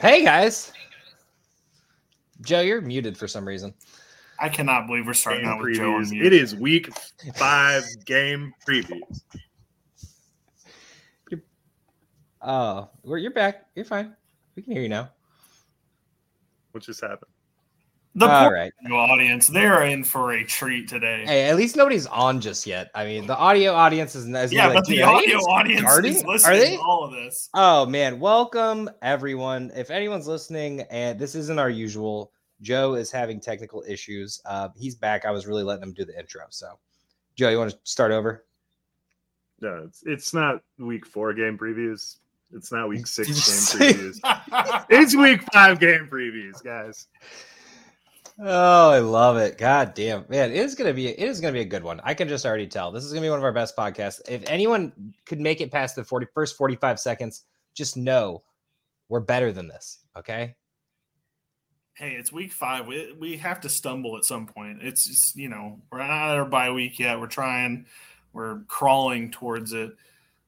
Hey guys. Joe, you're muted for some reason. I cannot believe we're starting Game out with Joe on previews. mute. It is week five game previews. Oh, well, you're back. You're fine. We can hear you now. What just happened? The All poor right. audience, they're in for a treat today. Hey, at least nobody's on just yet. I mean, the audio audience is, is yeah, like, but the "Dude, are they audio audience starting? is Are listening they? to all of this. Oh man, welcome everyone. If anyone's listening, and this isn't our usual, Joe is having technical issues. Uh, he's back. I was really letting him do the intro. So, Joe, you want to start over? No, it's it's not week four game previews. It's not week six game previews. It's week five game previews, guys. Oh, I love it. God damn, man, it is gonna be it is gonna be a good one. I can just already tell. This is gonna be one of our best podcasts. If anyone could make it past the 40, first 45 seconds, just know we're better than this. Okay. hey, it's week five. We, we have to stumble at some point. It's just, you know, we're not at our bye week yet. We're trying, we're crawling towards it.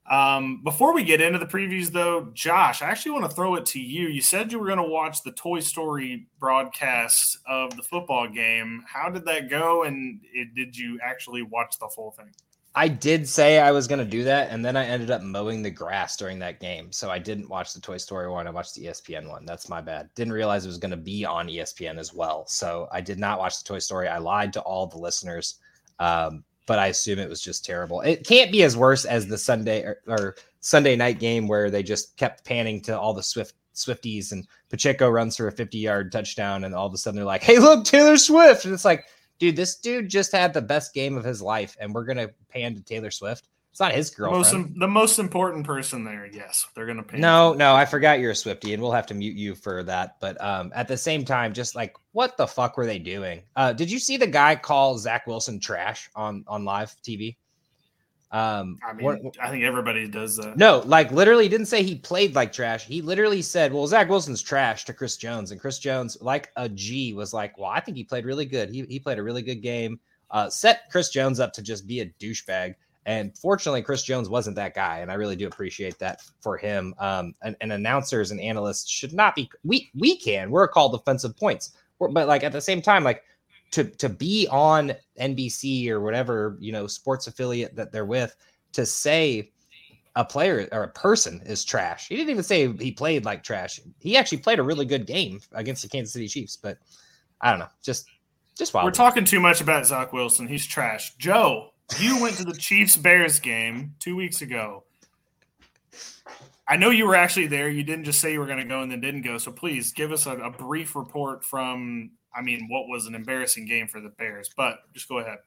Um, before we get into the previews, though, Josh, I actually want to throw it to you. You said you were going to watch the Toy Story broadcast of the football game. How did that go? And it, did you actually watch the full thing? I did say I was going to do that, and then I ended up mowing the grass during that game. So I didn't watch the Toy Story one. I watched the ESPN one. That's my bad. Didn't realize it was going to be on ESPN as well. So I did not watch the Toy Story. I lied to all the listeners, um, but I assume it was just terrible. It can't be as worse as the Sunday or, or Sunday night game where they just kept panning to all the Swift Swifties and Pacheco runs for a 50 yard touchdown, and all of a sudden they're like, "Hey, look, Taylor Swift!" And it's like dude, this dude just had the best game of his life, and we're gonna pan to Taylor Swift. It's not his The most, girlfriend. im- the most important person there, yes, they're going to pay. No, no, I forgot you're a Swifty, and we'll have to mute you for that. But um, at the same time, just like what the fuck were they doing? Uh, did you see the guy call Zach Wilson trash on on live TV? Um, I mean, what- I think everybody does that. no, like literally didn't say he played like trash. He literally said, "Well, Zach Wilson's trash" to Chris Jones, and Chris Jones, like a G, was like, "Well, I think he played really good. He he played a really good game." Uh, set Chris Jones up to just be a douchebag, and fortunately, Chris Jones wasn't that guy, and I really do appreciate that for him. Um, and, and announcers and analysts should not be. We we can. We're called offensive points, We're- but like at the same time, like to to be on NBC or whatever you know sports affiliate that they're with to say a player or a person is trash. He didn't even say he played like trash. He actually played a really good game against the Kansas City Chiefs, but I don't know, just just wild. We're talking too much about Zach Wilson. He's trash. Joe, you went to the Chiefs Bears game two weeks ago. I know you were actually there. You didn't just say you were going to go and then didn't go. So please give us a, a brief report from, I mean, what was an embarrassing game for the Bears, but just go ahead.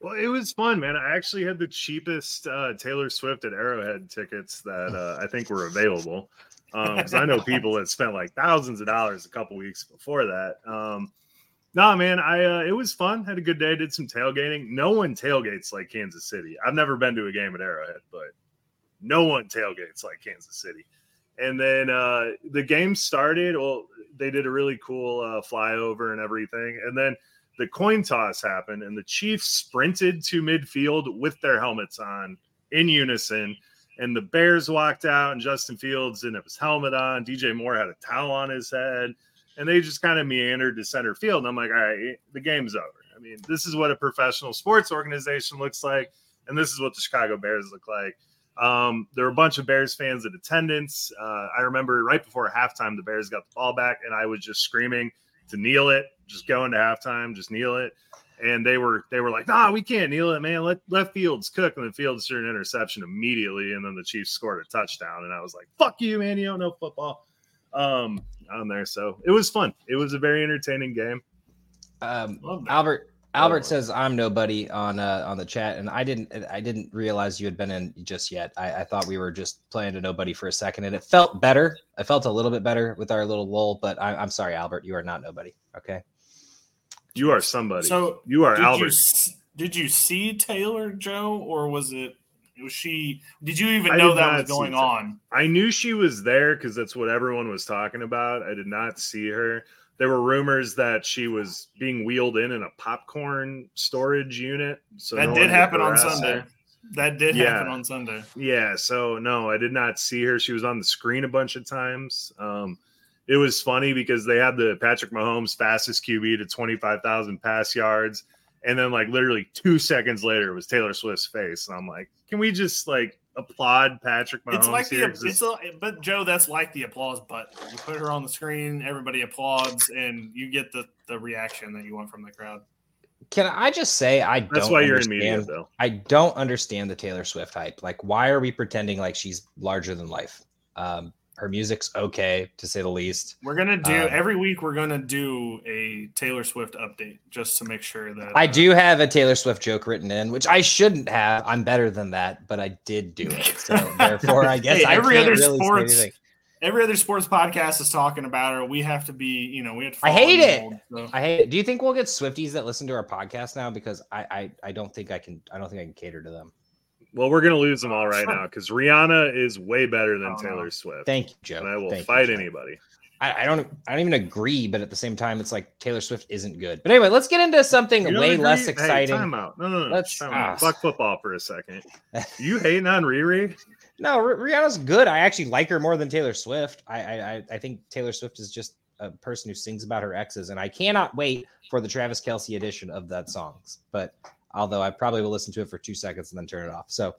Well, it was fun, man. I actually had the cheapest uh, Taylor Swift at Arrowhead tickets that uh, I think were available. Because I know people that spent like thousands of dollars a couple weeks before that. Um, no, man, I uh, it was fun. Had a good day. Did some tailgating. No one tailgates like Kansas City. I've never been to a game at Arrowhead, but no one tailgates like Kansas City. And then uh, the game started. Well, they did a really cool uh, flyover and everything. And then the coin toss happened, and the Chiefs sprinted to midfield with their helmets on in unison. And the Bears walked out, and Justin Fields didn't have his helmet on. DJ Moore had a towel on his head, and they just kind of meandered to center field. And I'm like, all right, the game's over. I mean, this is what a professional sports organization looks like, and this is what the Chicago Bears look like. Um, there were a bunch of Bears fans in attendance. Uh, I remember right before halftime, the Bears got the ball back, and I was just screaming to kneel it, just go into halftime, just kneel it. And they were they were like, nah, we can't kneel it, man. Let left fields cook. And the fields threw an interception immediately, and then the Chiefs scored a touchdown. And I was like, fuck you, man. You don't know football. Um, on there. So it was fun. It was a very entertaining game. Um, Albert Albert says I'm nobody on uh, on the chat, and I didn't I didn't realize you had been in just yet. I, I, thought we were just playing to nobody for a second, and it felt better. I felt a little bit better with our little lull, but I, am sorry, Albert, you are not nobody. Okay, you are somebody. So you are did Albert. You, did you see Taylor Joe, or was it? Was she? Did you even know that was going on? I knew she was there because that's what everyone was talking about. I did not see her there were rumors that she was being wheeled in in a popcorn storage unit. So that no did happen on Sunday. Her. That did yeah. happen on Sunday. Yeah. So no, I did not see her. She was on the screen a bunch of times. Um, it was funny because they had the Patrick Mahomes fastest QB to 25,000 pass yards. And then, like, literally two seconds later, it was Taylor Swift's face. And I'm like, can we just, like, applaud Patrick Mahomes. It's like the it's a, but Joe, that's like the applause button. You put her on the screen, everybody applauds, and you get the the reaction that you want from the crowd. Can I just say I That's why you're in media, though. I don't understand the Taylor Swift hype. Like, why are we pretending like she's larger than life? Um, her music's okay to say the least. We're gonna do um, every week. We're gonna do a Taylor Swift update just to make sure that I uh, do have a Taylor Swift joke written in, which I shouldn't have. I'm better than that, but I did do it. So therefore, I guess hey, I every other really sports. Every other sports podcast is talking about her. We have to be, you know, we have to. I hate it. So. I hate it. Do you think we'll get Swifties that listen to our podcast now? Because I, I, I don't think I can. I don't think I can cater to them. Well, we're gonna lose them all right now because Rihanna is way better than oh, Taylor Swift. Thank you, Joe. And I will Thank fight you, anybody. I, I, don't. I don't even agree, but at the same time, it's like Taylor Swift isn't good. But anyway, let's get into something way agree? less exciting. Hey, time out. No, no, no. Let's time out. Ah. fuck football for a second. you hating on Riri? No, Rihanna's good. I actually like her more than Taylor Swift. I, I I think Taylor Swift is just a person who sings about her exes, and I cannot wait for the Travis Kelce edition of that songs. But although I probably will listen to it for two seconds and then turn it off. So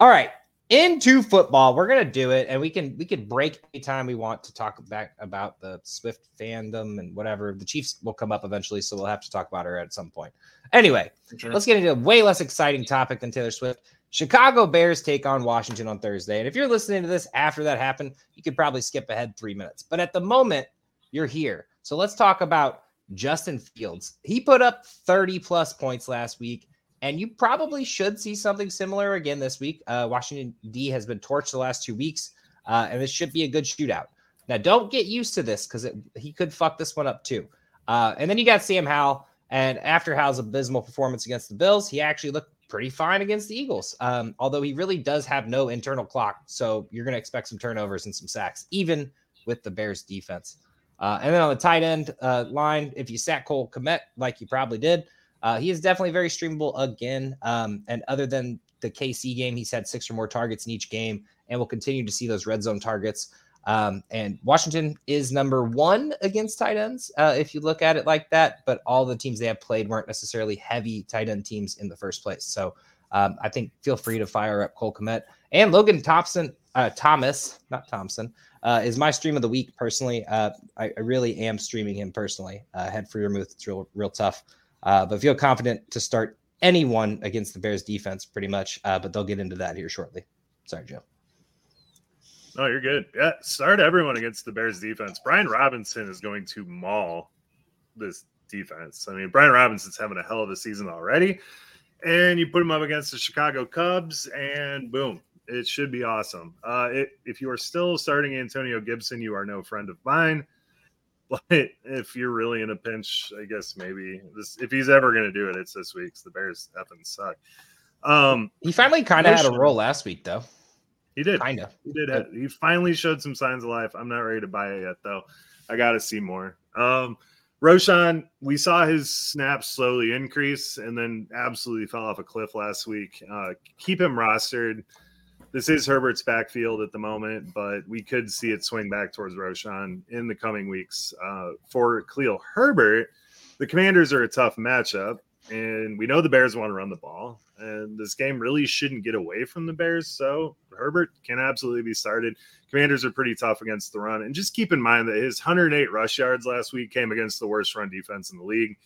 all right, into football. We're gonna do it, and we can we can break anytime we want to talk back about the Swift fandom and whatever. The Chiefs will come up eventually, so we'll have to talk about her at some point. Anyway, sure. let's get into a way less exciting topic than Taylor Swift. Chicago Bears take on Washington on Thursday. And if you're listening to this after that happened, you could probably skip ahead three minutes. But at the moment, you're here. So let's talk about Justin Fields. He put up 30 plus points last week. And you probably should see something similar again this week. Uh, Washington D has been torched the last two weeks, uh, and this should be a good shootout. Now, don't get used to this because he could fuck this one up too. Uh, and then you got Sam Howell, and after Howell's abysmal performance against the Bills, he actually looked pretty fine against the Eagles. Um, although he really does have no internal clock, so you're going to expect some turnovers and some sacks, even with the Bears defense. Uh, and then on the tight end uh, line, if you sat Cole Kmet like you probably did, uh, he is definitely very streamable again. Um, and other than the KC game, he's had six or more targets in each game, and we'll continue to see those red zone targets. Um, and Washington is number one against tight ends, uh, if you look at it like that. But all the teams they have played weren't necessarily heavy tight end teams in the first place. So um, I think feel free to fire up Cole Kmet and Logan Thompson, uh, Thomas, not Thompson, uh, is my stream of the week personally. Uh, I, I, really am streaming him personally. Uh, head for your move, it's real, real tough. Uh, but feel confident to start anyone against the Bears defense pretty much. Uh, but they'll get into that here shortly. Sorry, Joe. No, you're good. Yeah, start everyone against the Bears defense. Brian Robinson is going to maul this defense. I mean, Brian Robinson's having a hell of a season already. And you put him up against the Chicago Cubs, and boom, it should be awesome. Uh, it, if you are still starting Antonio Gibson, you are no friend of mine. But if you're really in a pinch, I guess maybe this if he's ever going to do it, it's this week's. The Bears effing suck. Um, he finally kind of had a role last week, though. He did. Kind of. He did. Have, he finally showed some signs of life. I'm not ready to buy it yet, though. I got to see more. Um, Roschon, we saw his snaps slowly increase and then absolutely fell off a cliff last week. Uh, keep him rostered. This is Herbert's backfield at the moment, but we could see it swing back towards Roschon in the coming weeks. Uh, for Khalil Herbert, the Commanders are a tough matchup, and we know the Bears want to run the ball, and this game really shouldn't get away from the Bears. So Herbert can absolutely be started. Commanders are pretty tough against the run. And just keep in mind that his 108 rush yards last week came against the worst run defense in the league.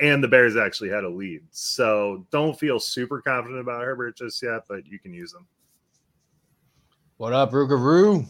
And the Bears actually had a lead. So don't feel super confident about Herbert just yet, but you can use him. What up, Rugaroo?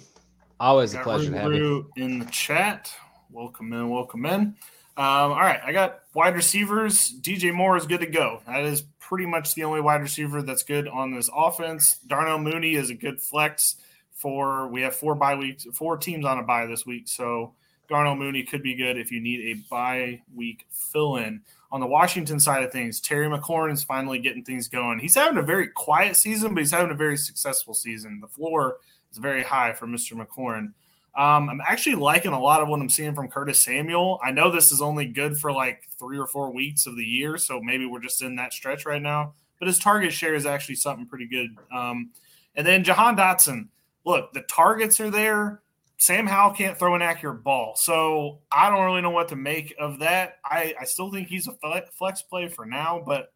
Always a pleasure to have you. in the chat. Welcome in, welcome in. Um, all right, I got wide receivers. DJ Moore is good to go. That is pretty much the only wide receiver that's good on this offense. Darnell Mooney is a good flex for we have four bye weeks, four teams on a bye this week. So Darnell Mooney could be good if you need a bye week fill in. On the Washington side of things, Terry McLaurin is finally getting things going. He's having a very quiet season, but he's having a very successful season. The floor is very high for Mr. McLaurin. Um, I'm actually liking a lot of what I'm seeing from Curtis Samuel. I know this is only good for like three or four weeks of the year, so maybe we're just in that stretch right now. But his target share is actually something pretty good. Um, and then Jahan Dotson look, the targets are there. Sam Howell can't throw an accurate ball. So I don't really know what to make of that. I, I still think he's a flex play for now, but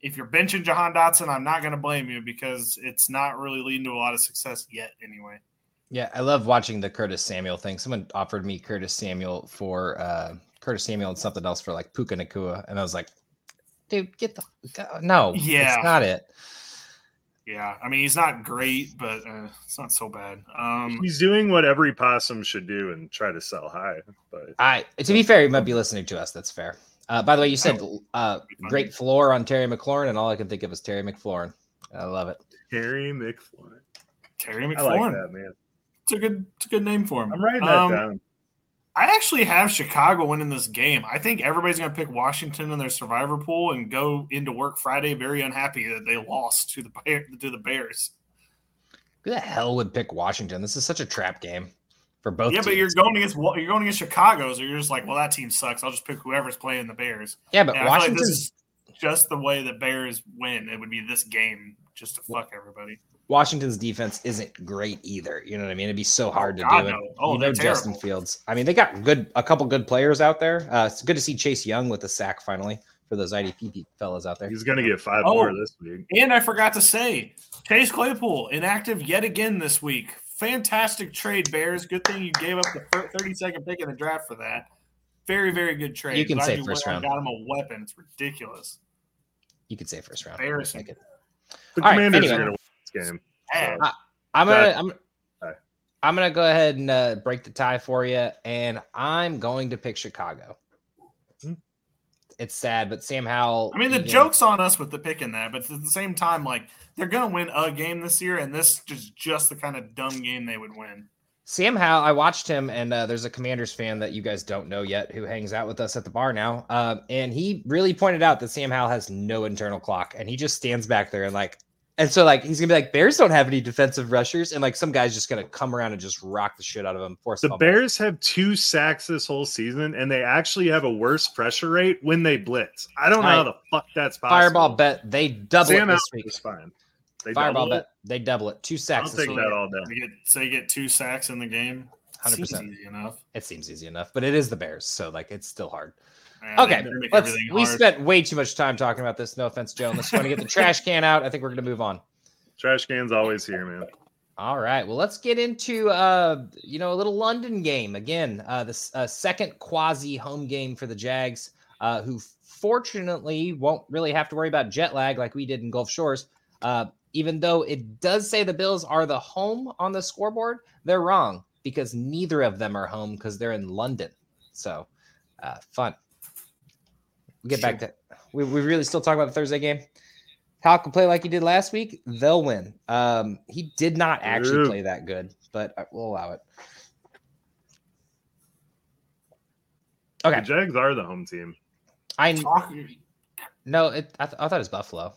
if you're benching Jahan Dotson, I'm not going to blame you because it's not really leading to a lot of success yet anyway. Yeah, I love watching the Curtis Samuel thing. Someone offered me Curtis Samuel for uh Curtis Samuel and something else for like Puka Nacua, And I was like, dude, get the no, yeah, it's not it. Yeah, I mean he's not great, but uh, it's not so bad. Um, he's doing what every possum should do and try to sell high. But I, to be fair, he might be listening to us. That's fair. Uh, by the way, you said oh, uh, great floor on Terry McLaurin, and all I can think of is Terry McLaurin. I love it. Terry McLaurin. Terry McLaurin. I like that man. It's a good, it's a good name for him. I'm writing that um, down. I actually have Chicago winning this game. I think everybody's going to pick Washington in their survivor pool and go into work Friday very unhappy that they lost to the to the Bears. Who the hell would pick Washington? This is such a trap game for both. Yeah, teams. but you're going against you're going against Chicago, so you're just like, well, that team sucks. I'll just pick whoever's playing the Bears. Yeah, but Washington like is just the way the Bears win. It would be this game just to fuck everybody. Washington's defense isn't great either. You know what I mean? It'd be so hard to God, do it. No. Oh, you know Justin Fields. I mean, they got good a couple good players out there. Uh, it's good to see Chase Young with the sack finally for those IDP fellas out there. He's going to get five oh, more this week. And I forgot to say, Chase Claypool inactive yet again this week. Fantastic trade, Bears. Good thing you gave up the 30 second pick in the draft for that. Very, very good trade. You can say first round. Got him a weapon. It's ridiculous. You could say first round. Embarrassing. The All Commanders right, anyway. are going to win this game. I, am gonna I'm, I'm gonna go ahead and uh, break the tie for you, and I'm going to pick Chicago. Hmm. It's sad, but Sam Howell. I mean, the joke's know, on us with the pick in that, but at the same time, like they're gonna win a game this year, and this is just the kind of dumb game they would win. Sam Howell, I watched him, and uh, there's a Commanders fan that you guys don't know yet who hangs out with us at the bar now. Um, and he really pointed out that Sam Howell has no internal clock, and he just stands back there and like and so like he's gonna be like Bears don't have any defensive rushers, and like some guy's just gonna come around and just rock the shit out of him. Force the Bears have two sacks this whole season, and they actually have a worse pressure rate when they blitz. I don't know how the fuck that's possible. Fireball bet they double Sam it this week. Is fine. They Fireball bet they double it. Two sacks. I'll take that all day. Get, so you get two sacks in the game. Hundred percent easy enough. It seems easy enough, but it is the Bears, so like it's still hard. Man, okay, let's. We hard. spent way too much time talking about this. No offense, Joe. Unless you want to get the trash can out, I think we're going to move on. Trash can's always here, man. All right. Well, let's get into uh, you know, a little London game again. Uh, the uh, second quasi home game for the Jags, uh, who fortunately won't really have to worry about jet lag like we did in Gulf Shores. Uh, even though it does say the Bills are the home on the scoreboard, they're wrong because neither of them are home because they're in London. So, uh, fun. We'll get back to we we really still talk about the Thursday game. Howell can play like he did last week, they'll win. Um, he did not actually play that good, but we'll allow it. Okay. The Jags are the home team. I no, it, I, th- I thought it was Buffalo.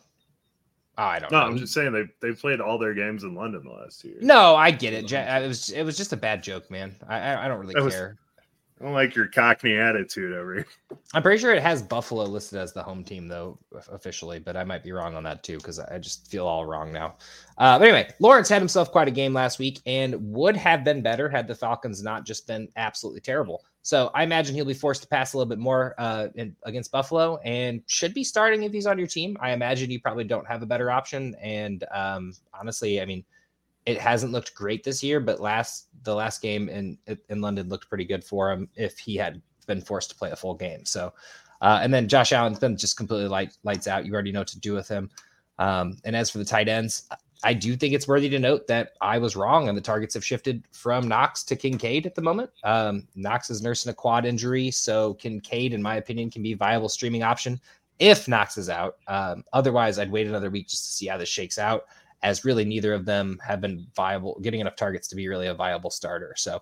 Oh, I don't no, know. I'm just saying they they played all their games in London the last two years. No, I get it. it was it was just a bad joke, man. I I, don't really care. I don't like your Cockney attitude over here. I'm pretty sure it has Buffalo listed as the home team though officially, but I might be wrong on that too because I just feel all wrong now. Uh, but anyway, Lawrence had himself quite a game last week and would have been better had the Falcons not just been absolutely terrible. So I imagine he'll be forced to pass a little bit more uh, in, against Buffalo and should be starting if he's on your team. I imagine you probably don't have a better option. And um, honestly, I mean, it hasn't looked great this year, but last the last game in in London looked pretty good for him if he had been forced to play a full game. So, uh, and then Josh Allen's been just completely light, lights out. You already know what to do with him. Um, and as for the tight ends, I do think it's worthy to note that I was wrong and the targets have shifted from Knox to Kincaid at the moment. Um, Knox is nursing a quad injury, so Kincaid, in my opinion, can be a viable streaming option if Knox is out. Um, otherwise, I'd wait another week just to see how this shakes out, as really neither of them have been viable, getting enough targets to be really a viable starter. So,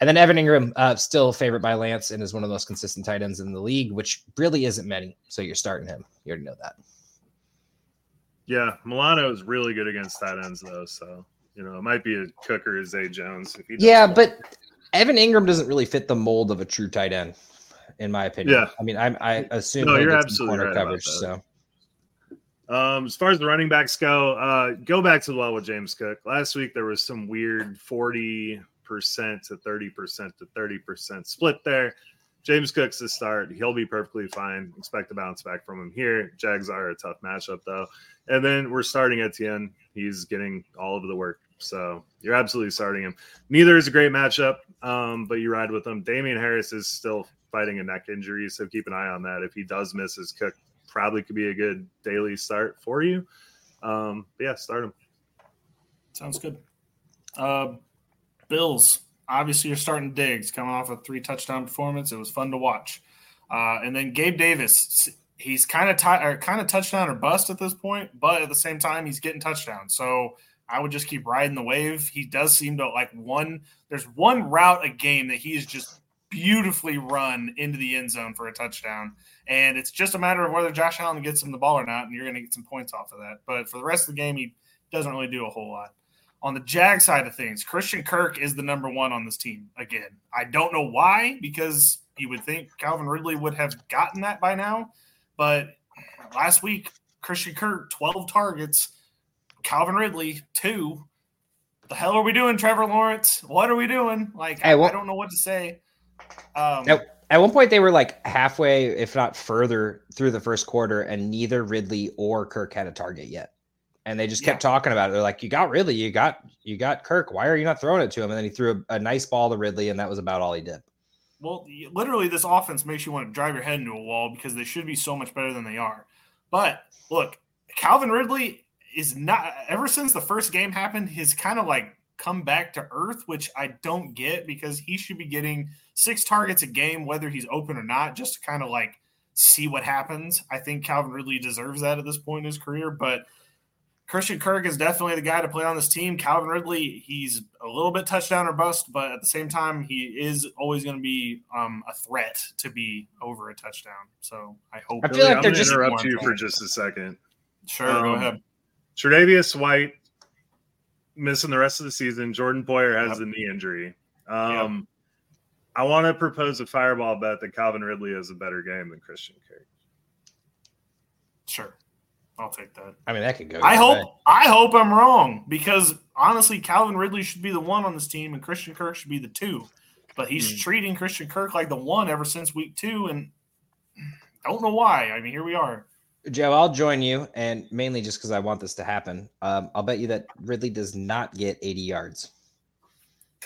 and then Evan Engram, uh, still a favorite by Lance and is one of the most consistent tight ends in the league, which really isn't many. So you're starting him. You already know that. Yeah, Milano is really good against tight ends though, so you know it might be a cooker as Zay Jones. Yeah, but Evan Engram doesn't really fit the mold of a true tight end, in my opinion. Yeah, I mean, I, I assume no, you're absolutely right coverage. So, um, as far as the running backs go, uh, go back to the well with James Cook. Last week there was some weird forty percent to thirty percent to thirty percent split there. James Cook's the start. He'll be perfectly fine. Expect to bounce back from him here. Jags are a tough matchup though. And then we're starting Etienne. He's getting all of the work. So you're absolutely starting him. Neither is a great matchup, um, but you ride with him. Damien Harris is still fighting a neck injury, so keep an eye on that. If he does miss his cook, probably could be a good daily start for you. Um, but yeah, start him. Sounds good. Uh, Bills. Obviously, you're starting Diggs coming off a three touchdown performance. It was fun to watch. Uh, and then Gabe Davis he's kind of t- kind of touchdown or bust at this point, but at the same time, he's getting touchdowns. So I would just keep riding the wave. He does seem to like one. There's one route a game that he's just beautifully run into the end zone for a touchdown, and it's just a matter of whether Josh Allen gets him the ball or not, and you're going to get some points off of that. But for the rest of the game, he doesn't really do a whole lot. On the Jag side of things, Christian Kirk is the number one on this team again. I don't know why, because you would think Calvin Ridley would have gotten that by now but last week, Christian Kirk, 12 targets, Calvin Ridley, two. The hell are we doing, Trevor Lawrence? What are we doing? Like, hey, well, I don't know what to say. Um, at, at one point, they were like halfway, if not further, through the first quarter, and neither Ridley or Kirk had a target yet. And they just kept yeah. talking about it. They're like, "You got Ridley, you got you got Kirk. Why are you not throwing it to him?" And then he threw a, a nice ball to Ridley, and that was about all he did. Well, literally, this offense makes you want to drive your head into a wall because they should be so much better than they are. But look, Calvin Ridley is not, ever since the first game happened, he's kind of like come back to earth, which I don't get because he should be getting six targets a game, whether he's open or not, just to kind of like see what happens. I think Calvin Ridley deserves that at this point in his career. But Christian Kirk is definitely the guy to play on this team. Calvin Ridley, he's a little bit touchdown or bust, but at the same time, he is always going to be um, a threat to be over a touchdown. So I hope. I feel like they're just interrupt you for just a second. Sure, um, go ahead. Tre'Davious White missing the rest of the season. Jordan Poyer has yep. the knee injury. Um, yep. I want to propose a fireball bet that Calvin Ridley has a better game than Christian Kirk. Sure. I'll take that. I mean, that could go. I hope. Way. I hope I'm wrong because honestly, Calvin Ridley should be the one on this team, and Christian Kirk should be the two. But he's mm. treating Christian Kirk like the one ever since week two, and I don't know why. I mean, here we are. Joe, I'll join you, and mainly just because I want this to happen. Um, I'll bet you that Ridley does not get 80 yards.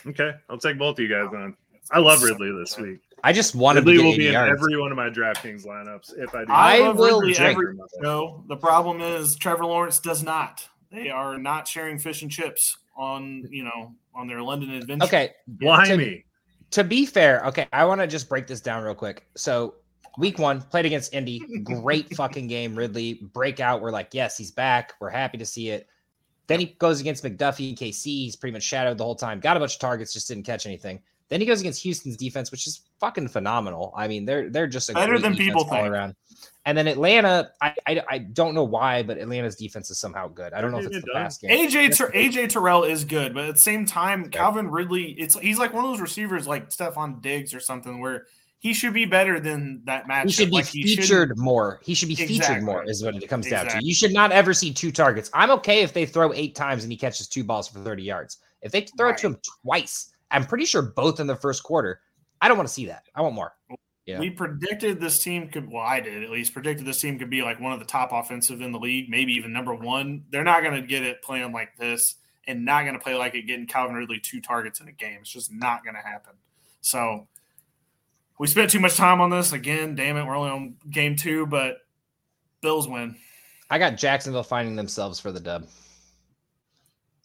Okay, I'll take both of you guys on. I love Ridley this week. I just want Ridley to will be in yards. every one of my DraftKings lineups if I do. I will Ridley every no. The problem is Trevor Lawrence does not. They are not sharing fish and chips on you know on their London adventure. Okay, blimey. To, to be fair, okay, I want to just break this down real quick. So week one played against Indy, great fucking game. Ridley breakout. We're like, yes, he's back. We're happy to see it. Then he goes against McDuffie, KC. He's pretty much shadowed the whole time. Got a bunch of targets, just didn't catch anything. Then he goes against Houston's defense, which is fucking phenomenal. I mean, they're they're just a better than people all think. around. And then Atlanta, I, I, I don't know why, but Atlanta's defense is somehow good. I don't know if it's the pass game. AJ AJ Terrell is good, but at the same time, Calvin Ridley, it's he's like one of those receivers like Stefon Diggs or something where he should be better than that match. He should be like featured more. He should be exactly. featured more, is what it comes exactly. down to. You should not ever see two targets. I'm okay if they throw eight times and he catches two balls for 30 yards. If they throw right. it to him twice, I'm pretty sure both in the first quarter. I don't want to see that. I want more. Yeah. We predicted this team could, well, I did at least, predicted this team could be like one of the top offensive in the league, maybe even number one. They're not going to get it playing like this and not going to play like it getting Calvin Ridley two targets in a game. It's just not going to happen. So we spent too much time on this. Again, damn it, we're only on game two, but Bills win. I got Jacksonville finding themselves for the dub.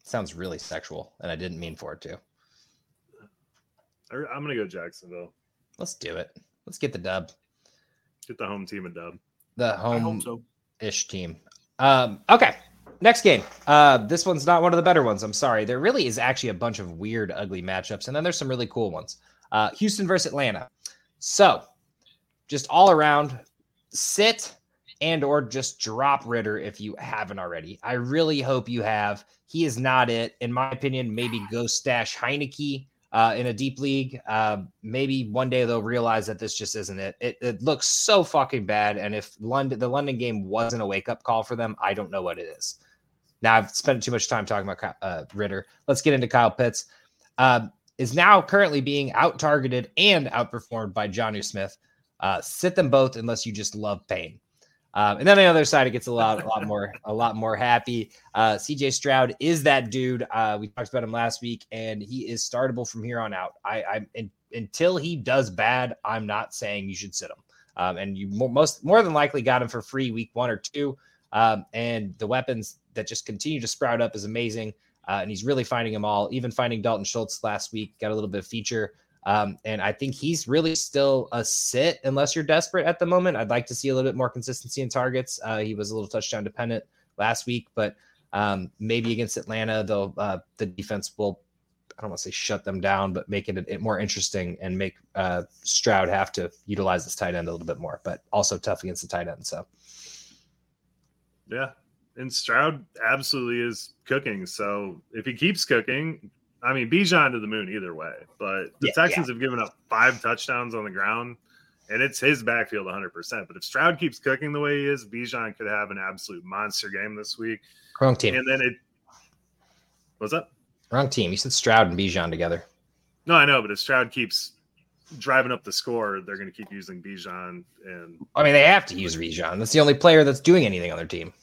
Sounds really sexual, and I didn't mean for it to. I'm going to go Jacksonville. Let's do it. Let's get the dub. Get the home team a dub. The home ish team. Um, okay. Next game. Uh, this one's not one of the better ones. I'm sorry. There really is actually a bunch of weird, ugly matchups, and then there's some really cool ones. Uh, Houston versus Atlanta. So, just all around, sit and or just drop Ridder if you haven't already. I really hope you have. He is not it, in my opinion. Maybe go stash Heinicke uh, in a deep league. Uh, maybe one day they'll realize that this just isn't it. it. It looks so fucking bad. And if London, the London game wasn't a wake up call for them, I don't know what it is. Now I've spent too much time talking about uh, Ridder. Let's get into Kyle Pitts. Uh, is now currently being out targeted and outperformed by Jonnu Smith. Uh, sit them both unless you just love pain. Um, and then on the other side, it gets a lot, a lot more, a lot more happy. Uh, CJ Stroud is that dude. Uh, we talked about him last week, and he is startable from here on out. I, I in, until he does bad, I'm not saying you should sit him. Um, and you most more than likely got him for free week one or two. Um, and the weapons that just continue to sprout up is amazing. Uh, and he's really finding them all. Even finding Dalton Schultz last week got a little bit of feature. Um, and I think he's really still a sit unless you're desperate at the moment. I'd like to see a little bit more consistency in targets. Uh, he was a little touchdown dependent last week, but um, maybe against Atlanta, though, uh, the defense will, I don't want to say shut them down, but make it, it more interesting and make uh, Stroud have to utilize this tight end a little bit more, but also tough against the tight end. So, yeah. And Stroud absolutely is cooking. So if he keeps cooking, I mean, Bijan to the moon either way. But the yeah, Texans yeah. have given up five touchdowns on the ground, and it's his backfield 100%. But if Stroud keeps cooking the way he is, Bijan could have an absolute monster game this week. Wrong team. And then it. What's up? Wrong team. You said Stroud and Bijan together. No, I know, but if Stroud keeps driving up the score, they're going to keep using Bijan. And I mean, they have to use Bijan. That's the only player that's doing anything on their team.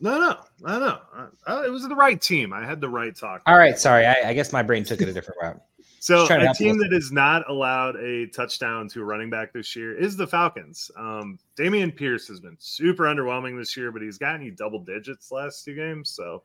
No, no, no, no. Uh, it was the right team. I had the right talk. All right, sorry. I, I guess my brain took it a different route. So a team that is not allowed a touchdown to a running back this year is the Falcons. Um, Dameon Pierce has been super underwhelming this year, but he's gotten you double digits last two games. So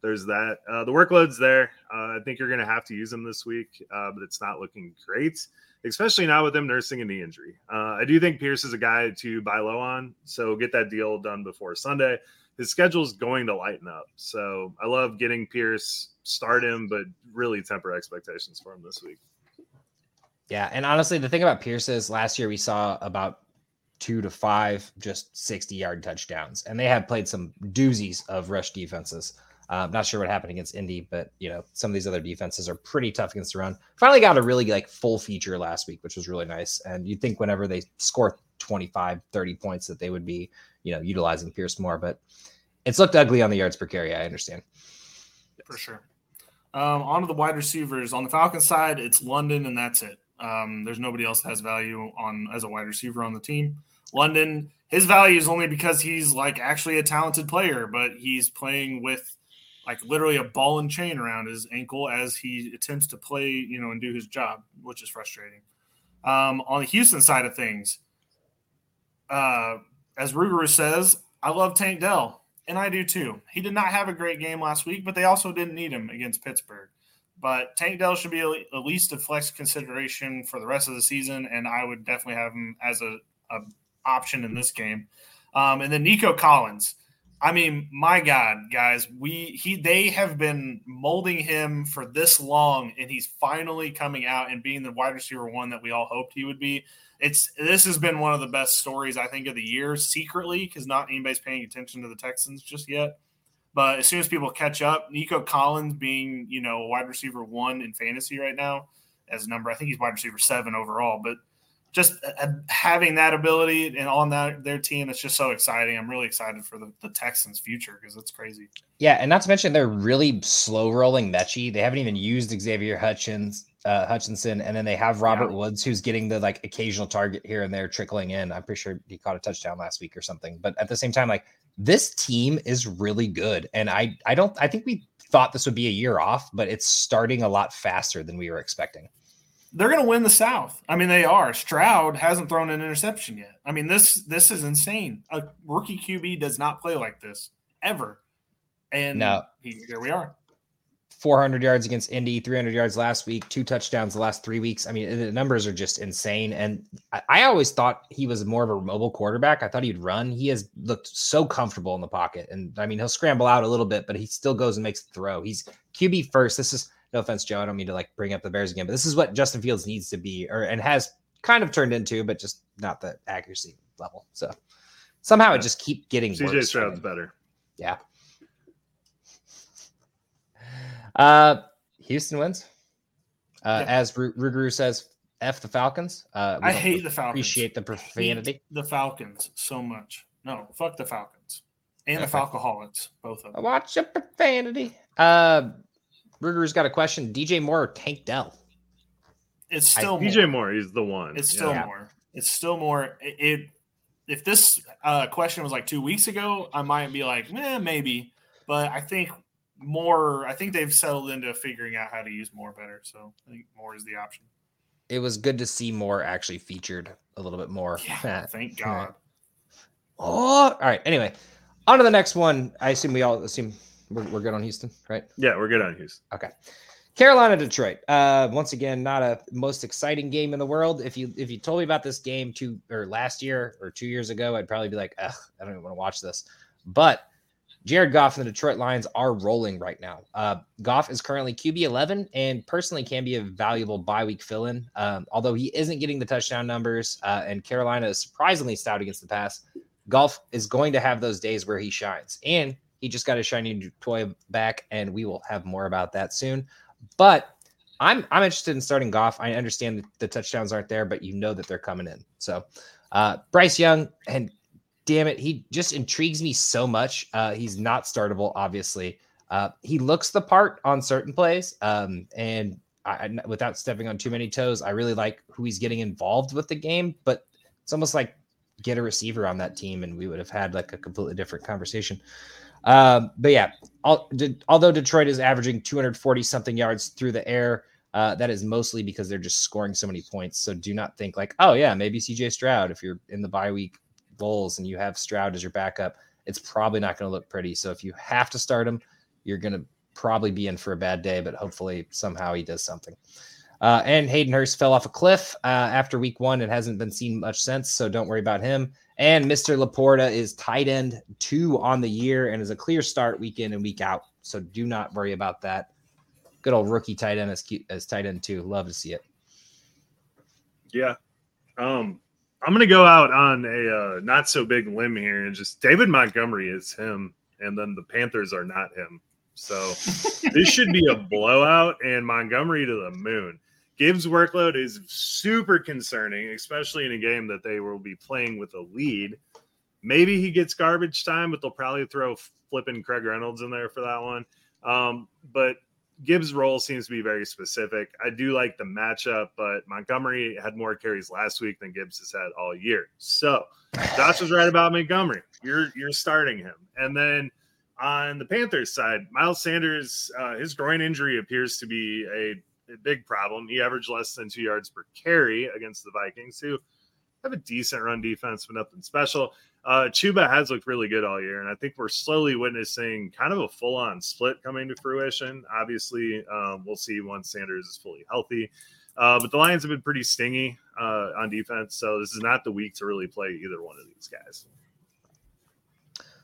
there's that. Uh, the workload's there. Uh, I think you're going to have to use him this week, uh, but it's not looking great, especially now with them nursing a knee injury. Uh, I do think Pierce is a guy to buy low on. So get that deal done before Sunday his schedule is going to lighten up. So I love getting Pierce, start him, but really temper expectations for him this week. Yeah, and honestly, the thing about Pierce is last year we saw about two to five just 60 yard touchdowns, and they have played some doozies of rush defenses. Uh, not sure what happened against Indy, but you know some of these other defenses are pretty tough against the run. Finally got a really like full feature last week, which was really nice. And you'd think whenever they score 25, 30 points that they would be you know utilizing Pierce more, but it's looked ugly on the yards per carry. I understand. For sure. Um, on to the wide receivers. On the Falcons side, it's London, and that's it. Um, there's nobody else that has value on as a wide receiver on the team. London, his value is only because he's like actually a talented player, but he's playing with like literally a ball and chain around his ankle as he attempts to play, you know, and do his job, which is frustrating. Um, on the Houston side of things, uh, as Ruger says, I love Tank Dell and I do too. He did not have a great game last week, but they also didn't need him against Pittsburgh. But Tank Dell should be at least a flex consideration for the rest of the season, and I would definitely have him as a, a option in this game. Um, and then Nico Collins, I mean, my God, guys, we he they have been molding him for this long, and he's finally coming out and being the wide receiver one that we all hoped he would be. It's this has been one of the best stories I think of the year, secretly, because not anybody's paying attention to the Texans just yet. But as soon as people catch up, Nico Collins being you know wide receiver one in fantasy right now as a number, I think he's wide receiver seven overall, but just uh, having that ability and on that their team, it's just so exciting. I'm really excited for the, the Texans' future because it's crazy. Yeah, and not to mention they're really slow rolling Metchie. They haven't even used Xavier Hutchins, uh, Hutchinson, and then they have Robert yeah. Woods, who's getting the like occasional target here and there trickling in. I'm pretty sure he caught a touchdown last week or something. But at the same time, like this team is really good, and I I don't I think we thought this would be a year off, but it's starting a lot faster than we were expecting they're going to win the South. I mean, they are. Stroud hasn't thrown an interception yet. I mean, this this is insane. A rookie QB does not play like this ever. And no. he, here we are. 400 yards against Indy, 300 yards last week, two touchdowns the last three weeks. I mean, the numbers are just insane. And I, I, always thought he was more of a mobile quarterback. I thought he'd run. He has looked so comfortable in the pocket. And I mean, he'll scramble out a little bit, but he still goes and makes the throw. He's QB first. This is no offense, Joe. I don't mean to like bring up the Bears again, but this is what Justin Fields needs to be, or and has kind of turned into, but just not the accuracy level. So somehow it just keep getting CJ worse. Stroud's better. Yeah. Uh, Houston wins. Uh, yeah. As Ruguru says, F the Falcons. Uh, I hate the Falcons. Appreciate the profanity. the Falcons so much. No, fuck the Falcons and okay. the Falcoholics, both of them. Watch your profanity. Uh, Ruger's got a question. DJ Moore or Tank Dell? It's still I, DJ Moore. He's the one. It's still yeah. Moore. It's still Moore. It, it if this uh, question was like two weeks ago, I might be like, eh, maybe. But I think Moore. I think they've settled into figuring out how to use Moore better. So I think Moore is the option. It was good to see Moore actually featured a little bit more. Yeah, thank God. Oh, all right. Anyway, on to the next one. I assume we all assume we're, we're good on Houston, right? Yeah, we're good on Houston. Okay. Carolina Detroit. Uh, once again, not a most exciting game in the world. If you if you told me about this game two or last year or two years ago, I'd probably be like, Ugh, I don't even want to watch this. But Jared Goff and the Detroit Lions are rolling right now. Uh, Goff is currently QB 11 and personally can be a valuable bye week fill in. Um, although he isn't getting the touchdown numbers, uh, and Carolina is surprisingly stout against the pass. Goff is going to have those days where he shines. And he just got a shiny toy back, and we will have more about that soon. But I'm I'm interested in starting Goff. I understand the touchdowns aren't there, but you know that they're coming in. So uh, Bryce Young, and damn it, he just intrigues me so much. Uh, he's not startable, obviously. Uh, he looks the part on certain plays, um, and I, without stepping on too many toes, I really like who he's getting involved with the game. But it's almost like get a receiver on that team, and we would have had like a completely different conversation. Um, but yeah, all, although Detroit is averaging 240 something yards through the air, uh, that is mostly because they're just scoring so many points. So do not think like, oh yeah, maybe CJ Stroud. If you're in the bye week bowls and you have Stroud as your backup, it's probably not going to look pretty. So if you have to start him, you're going to probably be in for a bad day. But hopefully somehow he does something. Uh, and Hayden Hurst fell off a cliff uh, after week one and hasn't been seen much since. So don't worry about him. And Mr. Laporta is tight end two on the year and is a clear start week in and week out. So do not worry about that. Good old rookie tight end as, as tight end two. Love to see it. Yeah. Um, I'm going to go out on a uh, not so big limb here and just David Montgomery is him, and then the Panthers are not him. So this should be a blowout and Montgomery to the moon. Gibbs' workload is super concerning, especially in a game that they will be playing with a lead. Maybe he gets garbage time, but they'll probably throw flipping Craig Reynolds in there for that one. Um, but Gibbs' role seems to be very specific. I do like the matchup, but Montgomery had more carries last week than Gibbs has had all year. So Josh was right about Montgomery. You're you're starting him, and then on the Panthers side, Miles Sanders, uh, his groin injury appears to be a a big problem. He averaged less than two yards per carry against the Vikings, who have a decent run defense, but nothing special. Uh, Chuba has looked really good all year, and I think we're slowly witnessing kind of a full on split coming to fruition. Obviously, um, we'll see once Sanders is fully healthy. Uh, but the Lions have been pretty stingy uh, on defense, so this is not the week to really play either one of these guys.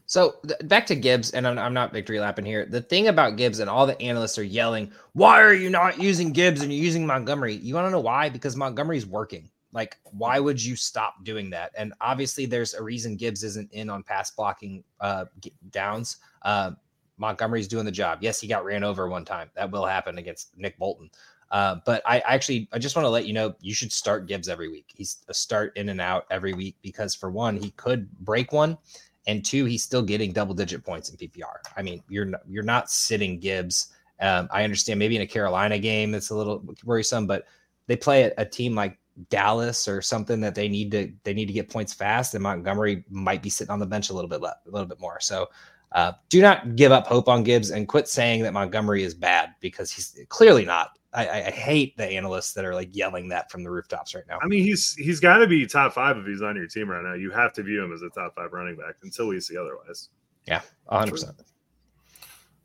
So th- back to Gibbs, and I'm, I'm not victory lapping here. The thing about Gibbs and all the analysts are yelling, "Why are you not using Gibbs and you're using Montgomery?" You want to know why? Because Montgomery's working. Like, why would you stop doing that? And obviously, there's a reason Gibbs isn't in on pass blocking uh, downs. Uh, Montgomery's doing the job. Yes, he got ran over one time. That will happen against Nick Bolton. Uh, but I actually, I just want to let you know, you should start Gibbs every week. He's a start in and out every week because for one, he could break one, and two, he's still getting double digit points in PPR. I mean, you're not, you're not sitting Gibbs. Um, I understand maybe in a Carolina game it's a little worrisome, but they play a, a, team like Dallas or something that they need to they need to get points fast, and Montgomery might be sitting on the bench a little bit left, a little bit more. So. Uh, do not give up hope on Gibbs and quit saying that Montgomery is bad because he's clearly not. I, I, hate the analysts that are like yelling that from the rooftops right now. I mean, he's he's got to be top five if he's on your team right now. You have to view him as a top five running back until we see otherwise. Yeah, hundred percent.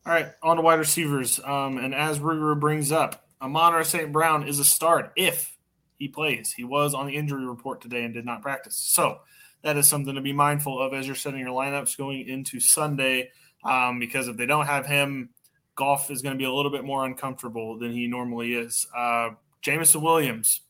All right, on to wide receivers. Um, and as Ruger brings up, Amon St. Brown is a start if he plays. He was on the injury report today and did not practice. So that is something to be mindful of as you're setting your lineups going into Sunday. Um, because if they don't have him, Goff is going to be a little bit more uncomfortable than he normally is. Uh, Jameson Williams,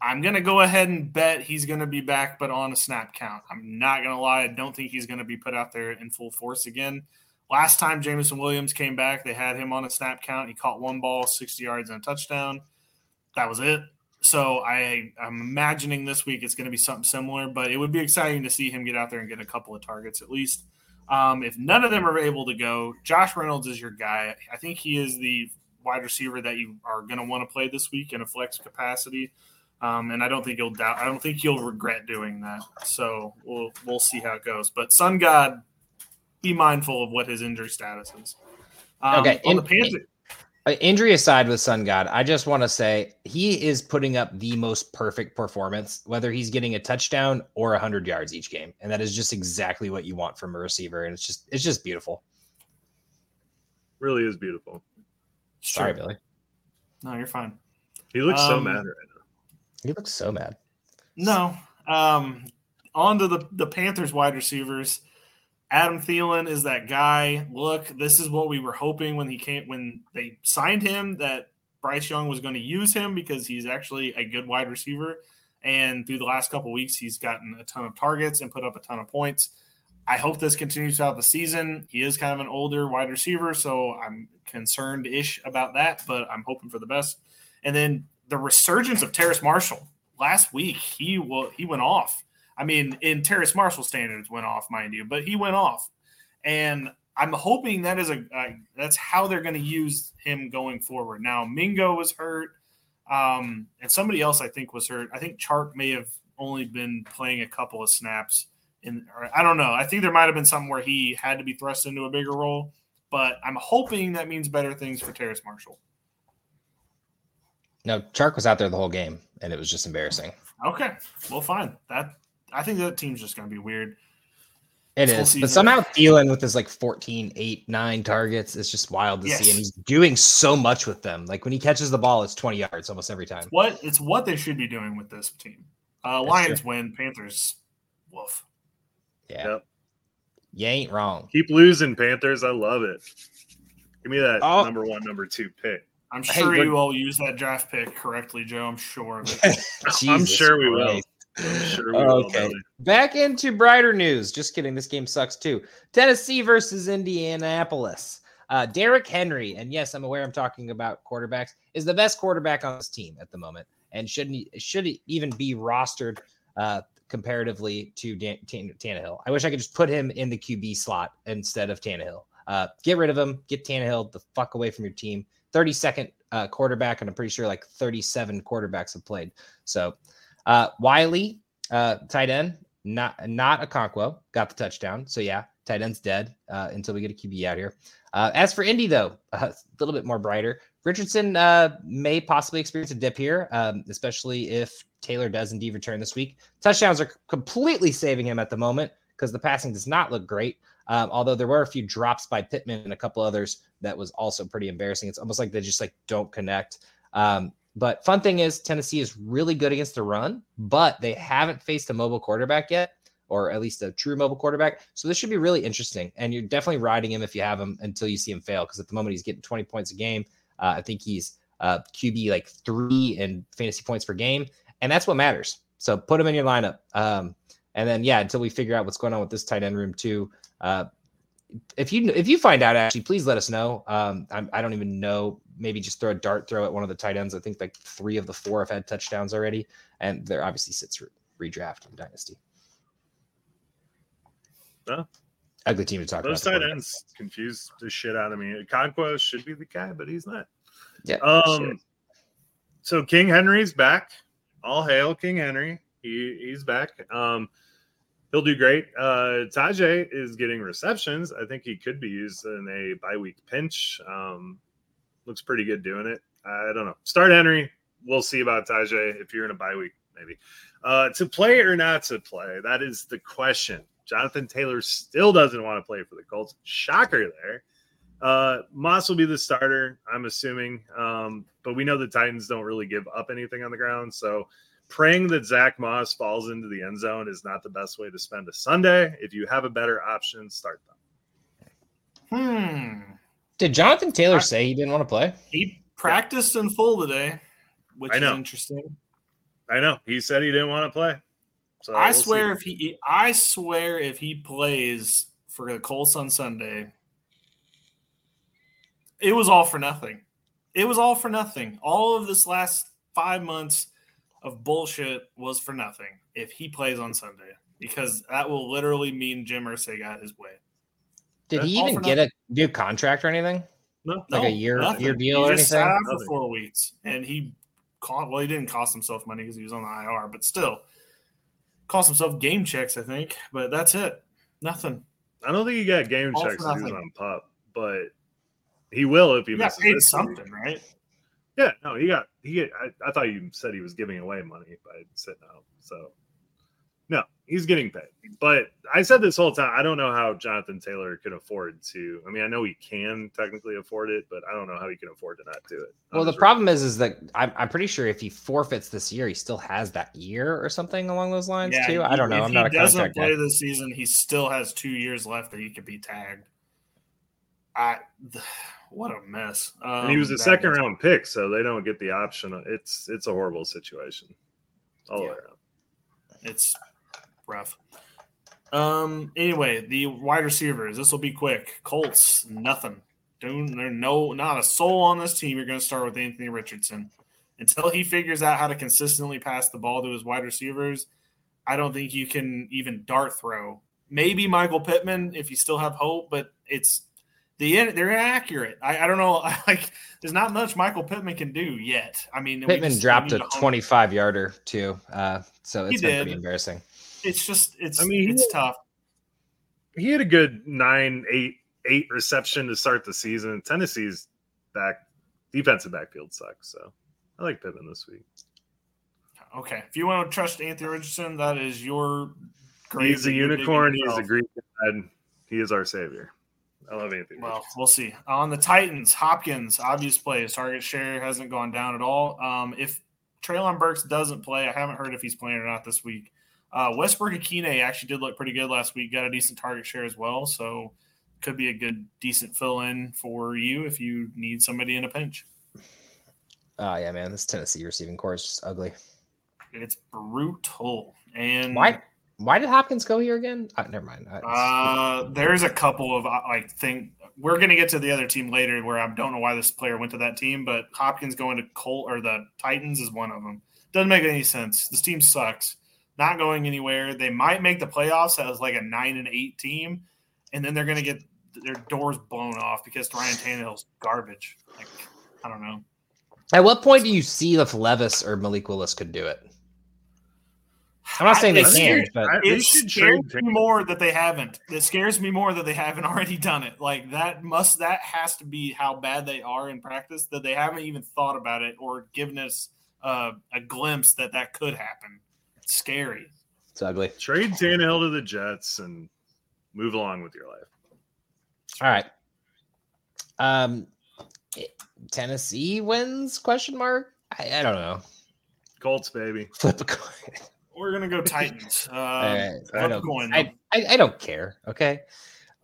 I'm going to go ahead and bet he's going to be back, but on a snap count. I'm not going to lie. I don't think he's going to be put out there in full force again. Last time Jameson Williams came back, they had him on a snap count. He caught one ball, 60 yards, and a touchdown. That was it. So I, I'm imagining this week it's going to be something similar, but it would be exciting to see him get out there and get a couple of targets at least. Um, if none of them are able to go, Josh Reynolds is your guy. I think he is the wide receiver that you are going to want to play this week in a flex capacity. Um, and I don't think you'll doubt. I don't think you'll regret doing that. So we'll we'll see how it goes. But Sun God, be mindful of what his injury status is. Um, okay. On in, the Panthers, injury aside with Sun God, I just want to say he is putting up the most perfect performance, whether he's getting a touchdown or 100 yards each game. And that is just exactly what you want from a receiver. And it's just, it's just beautiful. Really is beautiful. Sorry, Billy. No, you're fine. He looks um, so mad right now. He looks so mad. No. Um, on to the, the Panthers wide receivers. Adam Thielen is that guy. Look, this is what we were hoping when he came when they signed him that Bryce Young was going to use him because he's actually a good wide receiver. And through the last couple weeks, he's gotten a ton of targets and put up a ton of points. I hope this continues throughout the season. He is kind of an older wide receiver, so I'm concerned ish about that, but I'm hoping for the best. And then the resurgence of Terrace Marshall last week, he will he went off. I mean, in Terrace Marshall standards, went off, mind you, but he went off, and I'm hoping that is a uh, that's how they're going to use him going forward. Now, Mingo was hurt, um, and somebody else I think was hurt. I think Chark may have only been playing a couple of snaps. In, I don't know. I think there might have been something where he had to be thrust into a bigger role, but I'm hoping that means better things for Terrace Marshall. No, Chark was out there the whole game, and it was just embarrassing. Okay, well, fine. That I think that team's just going to be weird. It is, but somehow Thielen with his like 14, 8, 9 targets is just wild to yes. see. And he's doing so much with them. Like when he catches the ball, it's 20 yards almost every time. what it's what they should be doing with this team. Uh, Lions true. win, Panthers, woof. Yeah. Yep. You ain't wrong. Keep losing, Panthers. I love it. Give me that oh. number one, number two pick. I'm sure hey, you all use that draft pick correctly, Joe. I'm sure. I'm sure we will. Sure okay. Back into brighter news. Just kidding. This game sucks too. Tennessee versus Indianapolis. Uh, Derrick Henry, and yes, I'm aware I'm talking about quarterbacks, is the best quarterback on this team at the moment, and shouldn't should even be rostered uh, comparatively to Dan- Tan- Tannehill. I wish I could just put him in the QB slot instead of Tannehill. Uh, get rid of him. Get Tannehill the fuck away from your team. 32nd uh, quarterback, and I'm pretty sure like 37 quarterbacks have played. So uh, Whyle, uh, tight end, not not Okonkwo, got the touchdown. So yeah, tight end's dead uh, until we get a QB out here. Uh, as for Indy, though, a little bit more brighter. Richardson uh, may possibly experience a dip here, um, especially if Taylor does indeed return this week. Touchdowns are completely saving him at the moment because the passing does not look great. Um, although there were a few drops by Pittman and a couple others that was also pretty embarrassing. It's almost like they just like don't connect. Um, but fun thing is, Tennessee is really good against the run, but they haven't faced a mobile quarterback yet. or at least a true mobile quarterback. So this should be really interesting. And you're definitely riding him if you have him until you see him fail. Because at the moment he's getting 20 points a game. Uh, I think he's uh, QB like three in fantasy points per game, and that's what matters. So put him in your lineup. Um, and then yeah, until we figure out what's going on with this tight end room too. Uh, if you if you find out, actually, please let us know. Um, I do not even know. Maybe just throw a dart throw at one of the tight ends. I think like three of the four have had touchdowns already, and they're obviously sits re- redraft in dynasty. Well, ugly team to talk those about. Those tight ends confuse the shit out of me. Conquest should be the guy, but he's not. Yeah. Um. So King Henry's back. All hail King Henry. He he's back. Um he'll do great. Uh, Tyjae is getting receptions. I think he could be used in a bye week pinch. Um, looks pretty good doing it. I don't know. Start Henry. We'll see about Tyjae if you're in a bye week, maybe. Uh, to play or not to play, that is the question. Jonathan Taylor still doesn't want to play for the Colts. Shocker there. Uh, Moss will be the starter, I'm assuming. Um, but we know the Titans don't really give up anything on the ground. So praying that Zack Moss falls into the end zone is not the best way to spend a Sunday. If you have a better option, start them. Hmm. Did Jonathan Taylor I, say he didn't want to play? He practiced in full today, which I know. is interesting. I know. He said he didn't want to play. So I we'll swear see. if he I swear if he plays for the Colts on Sunday, it was all for nothing. It was all for nothing. All of this last five months of bullshit was for nothing if he plays on Sunday because that will literally mean Jim Irsay got his way. Did That's he even get a new contract or anything? No, like no, a year nothing. year deal he or anything. Sat for four weeks, and he cost, well, he didn't cost himself money because he was on the IR, but still cost himself game checks, I think. But that's it. Nothing. I don't think he got game All checks. He was on PUP, but he will if he, he got paid something, week. right? Yeah, no, he got he. I, I, thought you said he was giving away money by sitting out. So no, he's getting paid. But I said this whole time, I don't know how Jonathan Taylor could afford to. I mean, I know he can technically afford it, but I don't know how he can afford to not do it. I'm well, the problem is, is that I'm, I'm pretty sure if he forfeits this year, he still has that year or something along those lines yeah, too. I don't know. I'm not he doesn't play guy. this season, he still has two years left that he could be tagged. I. The, what a mess. Um, and he was a um, second was... round pick, so they don't get the option. It's it's a horrible situation all yeah. around. It's rough. Um. Anyway, the wide receivers. This will be quick. Colts, nothing. Doing there no not a soul on this team. You're going to start with Anthony Richardson until he figures out how to consistently pass the ball to his wide receivers. I don't think you can even dart throw. Maybe Michael Pittman if you still have hope, but it's the they're inaccurate. I, I don't know. Like, there's not much Michael Pittman can do yet. I mean, Pittman just, dropped a 25 yarder too, uh, so it's been pretty embarrassing. It's just it's. I mean, it's tough. He had a good nine, eight, eight reception to start the season. Tennessee's back defensive backfield sucks, so I like Pittman this week. Okay, if you want to trust Anthony Richardson, that is your. He's a unicorn. He's a Greek god. He is our savior. I love Anthony. Well, we'll see. On the Titans, Hopkins, obvious plays. Target share hasn't gone down at all. Um, if Treylon Burks doesn't play, I haven't heard if he's playing or not this week. Uh, Westbrook-Ikhine actually did look pretty good last week. Got a decent target share as well, so could be a good, decent fill in for you if you need somebody in a pinch. Oh yeah, man, this Tennessee receiving corps is just ugly. It's brutal. And why why did Hopkins go here again? Uh, never mind. Uh, there's a couple of like think we're going to get to the other team later where I don't know why this player went to that team, but Hopkins going to Colt or the Titans is one of them. Doesn't make any sense. This team sucks. Not going anywhere. They might make the playoffs as like a nine and eight team, and then they're going to get their doors blown off because Ryan Tannehill's garbage. Like I don't know. At what point do you see if Levis or Malik Willis could do it? I'm not saying they can, but it scares me more that they haven't. It scares me more that they haven't already done it. Like that must that has to be how bad they are in practice that they haven't even thought about it or given us uh, a glimpse that that could happen. It's scary. It's ugly. Trade Tannehill to the Jets and move along with your life. All right. Um, Tennessee wins? Question mark. I, I don't know. Colts, baby. Flip a coin. We're gonna go Titans. Uh, I, flip don't, coin, I, I, I don't care. Okay.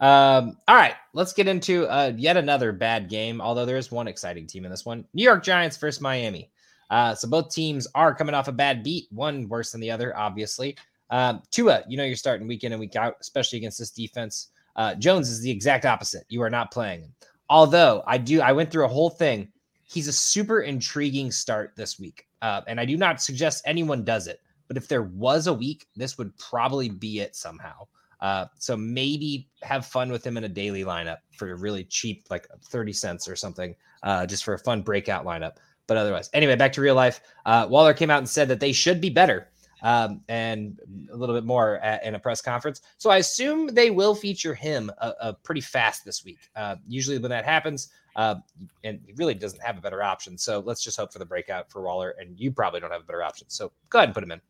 Um, all right, let's get into uh, yet another bad game. Although there is one exciting team in this one: New York Giants versus Miami. Uh, so both teams are coming off a bad beat, one worse than the other, obviously. Um, Tua, you know you're starting week in and week out, especially against this defense. Uh, Jones is the exact opposite. You are not playing him. Although I do, I went through a whole thing. He's a super intriguing start this week, uh, and I do not suggest anyone does it. But if there was a week, this would probably be it somehow. Uh, so maybe have fun with him in a daily lineup for a really cheap, like 30 cents or something, uh, just for a fun breakout lineup. But otherwise, anyway, back to real life. Uh, Waller came out and said that they should be better um, and a little bit more at, in a press conference. So I assume they will feature him a, a pretty fast this week. Uh, usually when that happens, uh, and he really doesn't have a better option. So let's just hope for the breakout for Waller. And you probably don't have a better option. So go ahead and put him in.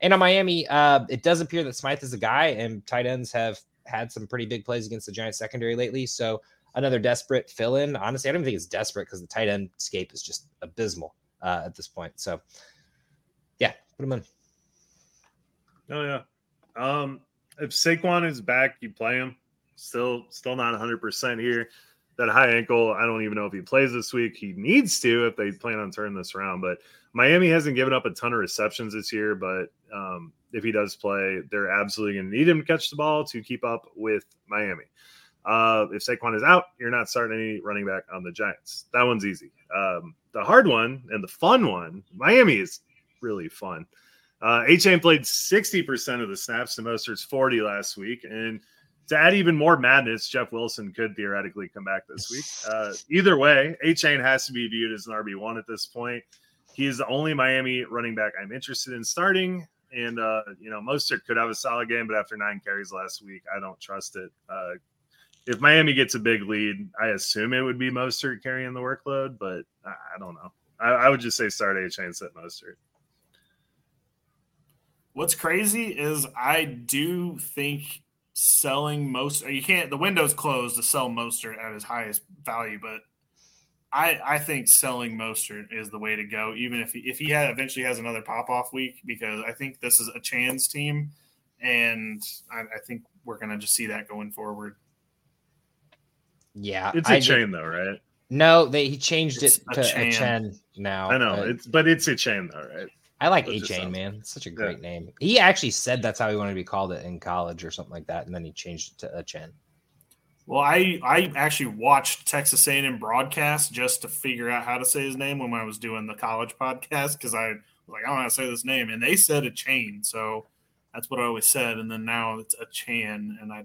And on Miami, uh, it does appear that Smythe is a guy, and tight ends have had some pretty big plays against the Giants secondary lately. So another desperate fill in. Honestly, I don't think it's desperate because the tight end scape is just abysmal uh, at this point. So yeah, put him in. Oh yeah. Um, if Saquon is back, you play him. Still, still not 100 percent here. That high ankle, I don't even know if he plays this week. He needs to if they plan on turning this around. But Miami hasn't given up a ton of receptions this year. But um, if he does play, they're absolutely going to need him to catch the ball to keep up with Miami. Uh, if Saquon is out, you're not starting any running back on the Giants. That one's easy. Um, the hard one and the fun one, Miami is really fun. Uh, played 60% of the snaps to Mostert's 40 last week. And to add even more madness, Jeff Wilson could theoretically come back this week. Uh, either way, Achane has to be viewed as an RB1 at this point. He is the only Miami running back I'm interested in starting. And, uh, you know, Mostert could have a solid game, but after nine carries last week, I don't trust it. Uh, if Miami gets a big lead, I assume it would be Mostert carrying the workload, but I, don't know. I, I, would just say start Achane, set Mostert. What's crazy is I do think selling most you can't the window's closed to sell Mostert at his highest value, but I I think selling Mostert is the way to go, even if he, if he had eventually has another pop off week, because I think this is a chance team, and I, I think we're gonna just see that going forward. Yeah, it's a I chain did, though, right? No, they he changed it's it to a chain. a chain now. I know it's but it's a chain though, right? I like Achane, man. It's such a great yeah. name. He actually said that's how he wanted to be called it in college or something like that, and then he changed it to Achane. Well, I I actually watched Texas A&M broadcast just to figure out how to say his name when I was doing the college podcast because I was like, I don't know how to say this name, and they said a chain, so that's what I always said, and then now it's a chan, and I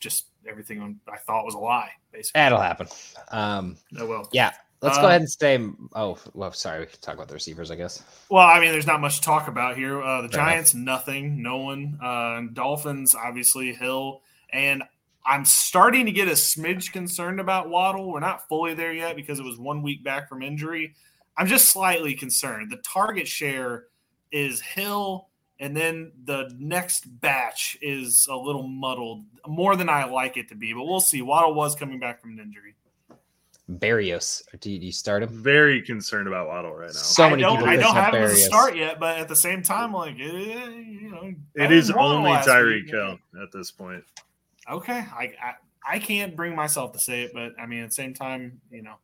just everything I thought was a lie. Basically, that'll happen. Um, oh well, yeah. Let's go ahead um, and stay. Oh, well, sorry. We can talk about the receivers, I guess. Well, I mean, there's not much to talk about here. Uh, the Fair Giants, enough. nothing. No one. Uh, Dolphins, obviously, Hill. And I'm starting to get a smidge concerned about Waddle. We're not fully there yet because it was one week back from injury. I'm just slightly concerned. The target share is Hill, and then the next batch is a little muddled, more than I like it to be. But we'll see. Waddle was coming back from an injury. Berrios. Do you, do you start him? Very concerned about Waddle right now. So many I don't, people. I don't have him as a start yet, but at the same time, like eh, you know, it is only Tyreek Hill at this point. Okay, I, I I can't bring myself to say it, but I mean at the same time, you know,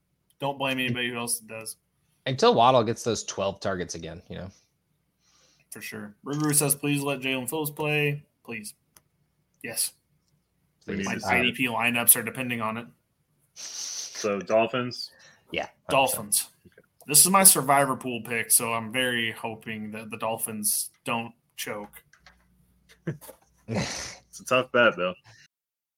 don't blame anybody who else does. Until Waddle gets those twelve targets again, you know. For sure. Ru says, please let Jaelan Phillips play. Please. Yes. Please. My IDP lineups are depending on it. So Dolphins. Yeah, Dolphins. Okay. This is my survivor pool pick, so I'm very hoping that the Dolphins don't choke. it's a tough bet, though.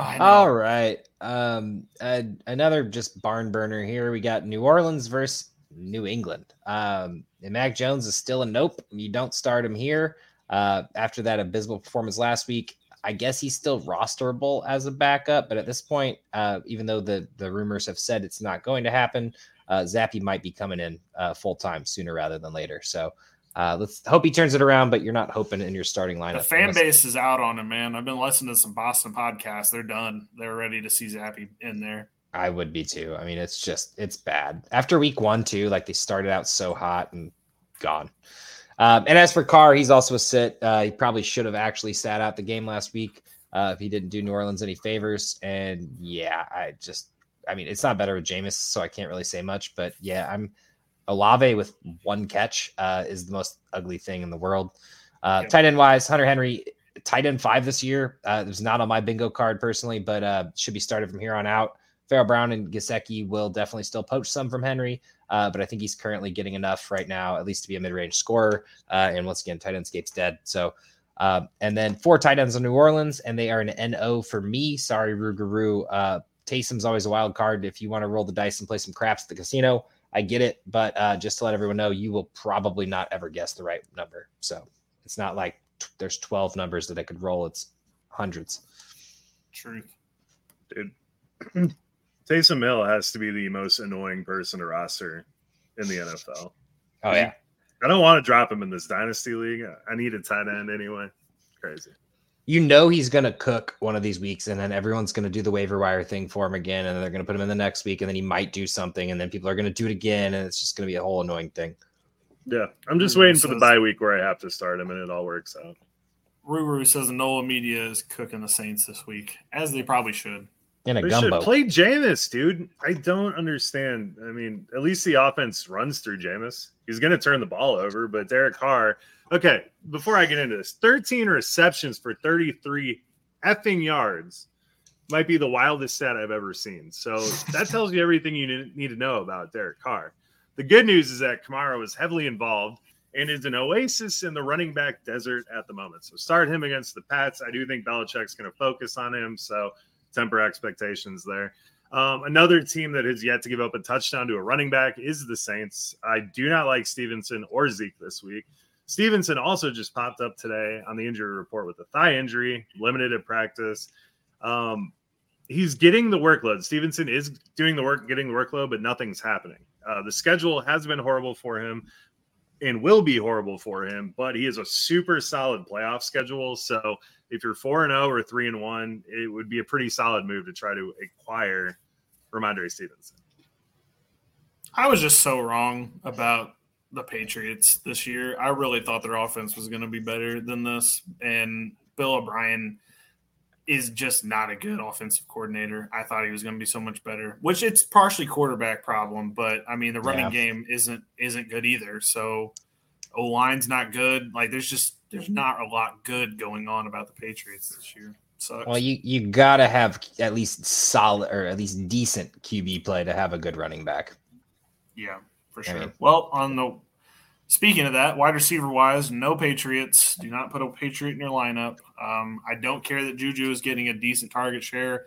Oh, All right. Um, another just barn burner here. We got New Orleans versus New England. Um, and Mac Jones is still a nope. You don't start him here. Uh, after that abysmal performance last week, I guess he's still rosterable as a backup. But at this point, uh, even though the the rumors have said it's not going to happen, uh, Zappe might be coming in uh, full time sooner rather than later. So uh, let's hope he turns it around. But you're not hoping in your starting lineup. The fan unless- base is out on him, man. I've been listening to some Boston podcasts. They're done. They're ready to see Zappe in there. I would be too. I mean, it's just it's bad. After week one, too, like they started out so hot and gone. Um, and as for Carr, he's also a sit. Uh, he probably should have actually sat out the game last week uh, if he didn't do New Orleans any favors. And yeah, I just, I mean, it's not better with Jameis, so I can't really say much. But yeah, I'm Olave with one catch uh, is the most ugly thing in the world. Uh, Yeah. Tight end wise, Hunter Henry, tight end five this year. Uh, it was not on my bingo card personally, but uh, should be started from here on out. Pharaoh Brown and Gesicki will definitely still poach some from Henry, uh, but I think he's currently getting enough right now, at least to be a mid-range scorer. Uh, and once again, tight endscape's dead. So, uh, and then four tight ends in New Orleans, and they are an NO for me. Sorry, Rugaroo. Uh, Taysom's always a wild card. If you want to roll the dice and play some craps at the casino, I get it. But uh, just to let everyone know, you will probably not ever guess the right number. So it's not like t- there's 12 numbers that I could roll. It's hundreds. Truth. dude. Taysom Hill has to be the most annoying person to roster in the NFL. Oh yeah. I don't want to drop him in this dynasty league. I need a tight end anyway. Crazy. You know he's going to cook one of these weeks and then everyone's going to do the waiver wire thing for him again and then they're going to put him in the next week and then he might do something and then people are going to do it again and it's just going to be a whole annoying thing Yeah, I'm just Ruru waiting for the says- bye week where I have to start him, and it all works out. Ruru says Nola Media is cooking the Saints this week, as they probably should. In a They gumbo should play Jameis, dude. I don't understand. I mean, at least the offense runs through Jameis. He's going to turn the ball over, but Derek Carr. Okay, before I get into this, 13 receptions for 33 effing yards might be the wildest stat I've ever seen. So that tells you everything you need to know about Derek Carr. The good news is that Kamara was heavily involved and is an oasis in the running back desert at the moment. So start him against the Pats. I do think Belichick's going to focus on him. So temper expectations there. Um, another team that has yet to give up a touchdown to a running back is the Saints. I do not like Stevenson or Zeke this week. Stevenson also just popped up today on the injury report with a thigh injury, limited at practice. Um, he's getting the workload. Stevenson is doing the work, getting the workload, but nothing's happening. Uh, the schedule has been horrible for him and will be horrible for him, but he has a super solid playoff schedule. So if you're four and zero or three and one, it would be a pretty solid move to try to acquire Rhamondre Stevenson. I was just so wrong about the Patriots this year. I really thought their offense was going to be better than this, and Bill O'Brien is just not a good offensive coordinator. I thought he was going to be so much better, which it's partially quarterback problem, but I mean the running Yeah. game isn't isn't good either. So O line's not good. Like there's just there's not a lot good going on about the Patriots this year. Sucks. well you you gotta have at least solid or at least decent qb play to have a good running back Yeah, for I sure. mean- well, on the speaking of that, wide receiver wise, no Patriots. Do not put a Patriot in your lineup. Um, I don't care that Juju is getting a decent target share.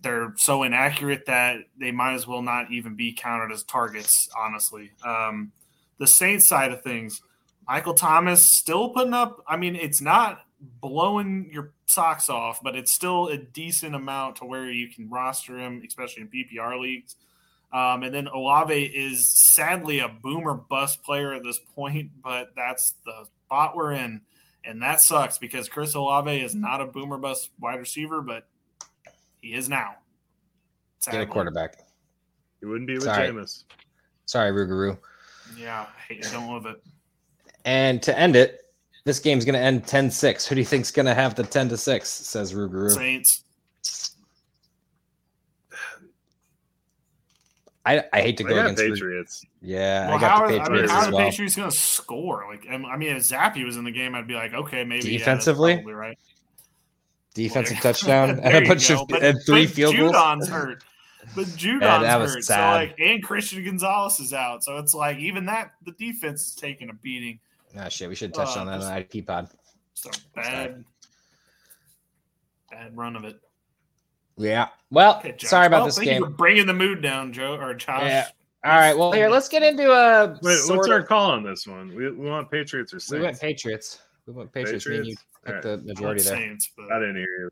They're so inaccurate that they might as well not even be counted as targets. Honestly, um, the Saints side of things, Michael Thomas still putting up. I mean, it's not blowing your socks off, but it's still a decent amount to where you can roster him, especially in PPR leagues. Um, and then Olave is sadly a boomer bust player at this point, but that's the spot we're in. And that sucks because Chris Olave is not a boomer bust wide receiver, but he is now. get a quarterback He wouldn't be with Sorry. Jameis. sorry rugaroo Yeah, I, hate, I don't love it. And to end it this game's going to end 10-6 who do you think's going to have the 10 to 6 says rugaroo Saints. I, I hate to go against the- Patriots. Yeah, Well, I got how, the are, I mean, Patriots how are as the well. Patriots going to score? Like, I mean, if Zappe was in the game, I'd be like, okay, maybe Defensively? probably right. Defensive Well, touchdown and a bunch go. of But- and three but field goals. Judon's hurt. But Judon's that was hurt. sad. So like, and Christian Gonzalez is out. So it's like even that the defense is taking a beating. Ah, shit, we should have touched Uh, on that on just- IP pod. So bad, bad run of it. Yeah. Well, Okay, sorry about Well, this thank game. You for bringing the mood down, Joe or Josh. Yeah. All right. Well, here, let's get into a. Wait, what's sort our of- call on this one? We, we want Patriots or Saints? We went Patriots. We went Patriots. Me and you Patriots? took the right. majority there. Saints, but I didn't hear you.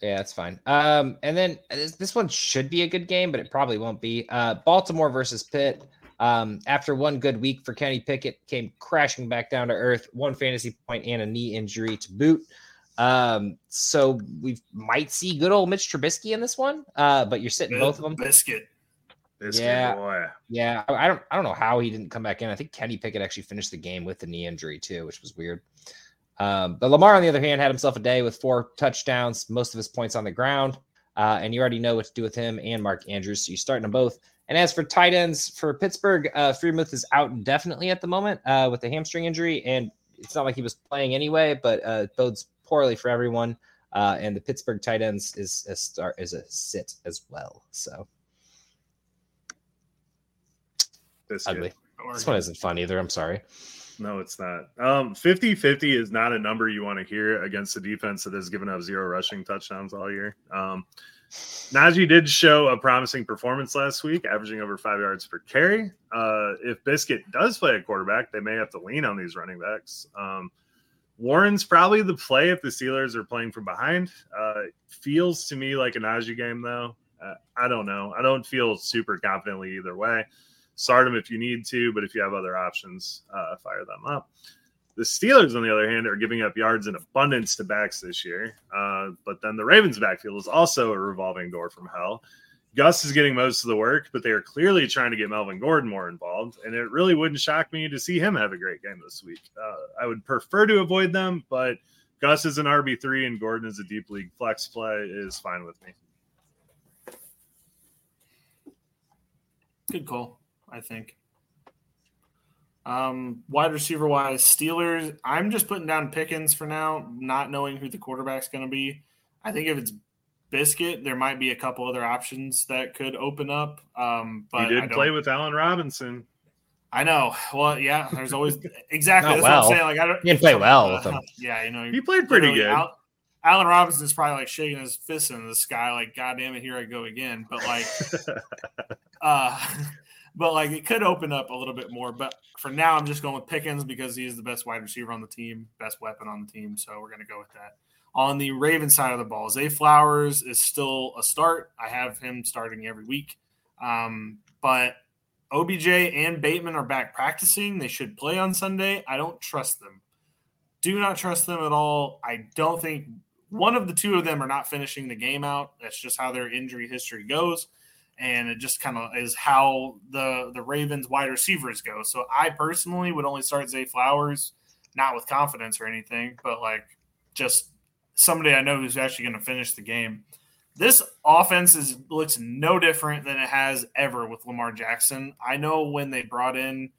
Yeah, that's fine. Um, and then this, this one should be a good game, but it probably won't be. Uh, Baltimore versus Pitt. Um, after one good week for Kenny Pickett, came crashing back down to earth. One fantasy point and a knee injury to boot. Um, so we might see good old Mitch Trubisky in this one. Uh, but you're sitting both of them. biscuit. This Yeah. boy. Yeah, I I don't I don't know how he didn't come back in. I think Kenny Pickett actually finished the game with the knee injury too, which was weird. Um, but Lamar, on the other hand, had himself a day with four touchdowns, most of his points on the ground. Uh, and you already know what to do with him and Mark Andrews. So you're starting them both. And as for tight ends for Pittsburgh, uh, Freiermuth is out indefinitely at the moment uh, with a hamstring injury. And it's not like he was playing anyway, but uh, it bodes poorly for everyone. Uh, and the Pittsburgh tight ends is a start is a sit as well. So This ugly. This one isn't fun either. I'm sorry. No, it's not. Um, 50-50 is not a number you want to hear against a defense that has given up zero rushing touchdowns all year. Um, Najee did show a promising performance last week, averaging over five yards per carry. Uh, if Biscuit does play a quarterback, they may have to lean on these running backs. Um, Warren's probably the play if the Steelers are playing from behind. Uh, feels to me like a Najee game, though. Uh, I don't know. I don't feel super confidently either way. Start them if you need to, but if you have other options, uh, fire them up. The Steelers, on the other hand, are giving up yards in abundance to backs this year. Uh, but then the Ravens' backfield is also a revolving door from hell. Gus is getting most of the work, but they are clearly trying to get Melvin Gordon more involved. And it really wouldn't shock me to see him have a great game this week. Uh, I would prefer to avoid them, but Gus is an RB3 and Gordon is a deep league flex play is fine with me. Good call, I think. Um, wide receiver wise, Steelers. I'm just putting down Pickens for now, not knowing who the quarterback's going to be. I think if it's Biscuit, there might be a couple other options that could open up. Um, but he I did play with Allen Robinson. I know. Well, yeah. There's always exactly. Not that's what I'm saying. Like I don't. He didn't play well with him. Yeah, you know. He played pretty literally, good. Al- Allen Robinson's probably like shaking his fist in the sky, like "God damn it, here I go again." But like, uh, but like it could open up a little bit more. But for now, I'm just going with Pickens because he is the best wide receiver on the team, best weapon on the team. So we're going to go with that. On the Raven side of the ball, Zay Flowers is still a start. I have him starting every week, um, but OBJ and Bateman are back practicing. They should play on Sunday. I don't trust them. Do not trust them at all. I don't think one of the two of them are not finishing the game out. That's just how their injury history goes. And it just kind of is how the the Ravens wide receivers go. So I personally would only start Zay Flowers, not with confidence or anything, but like just somebody I know who's actually going to finish the game. This offense is looks no different than it has ever with Lamar Jackson. I know when they brought in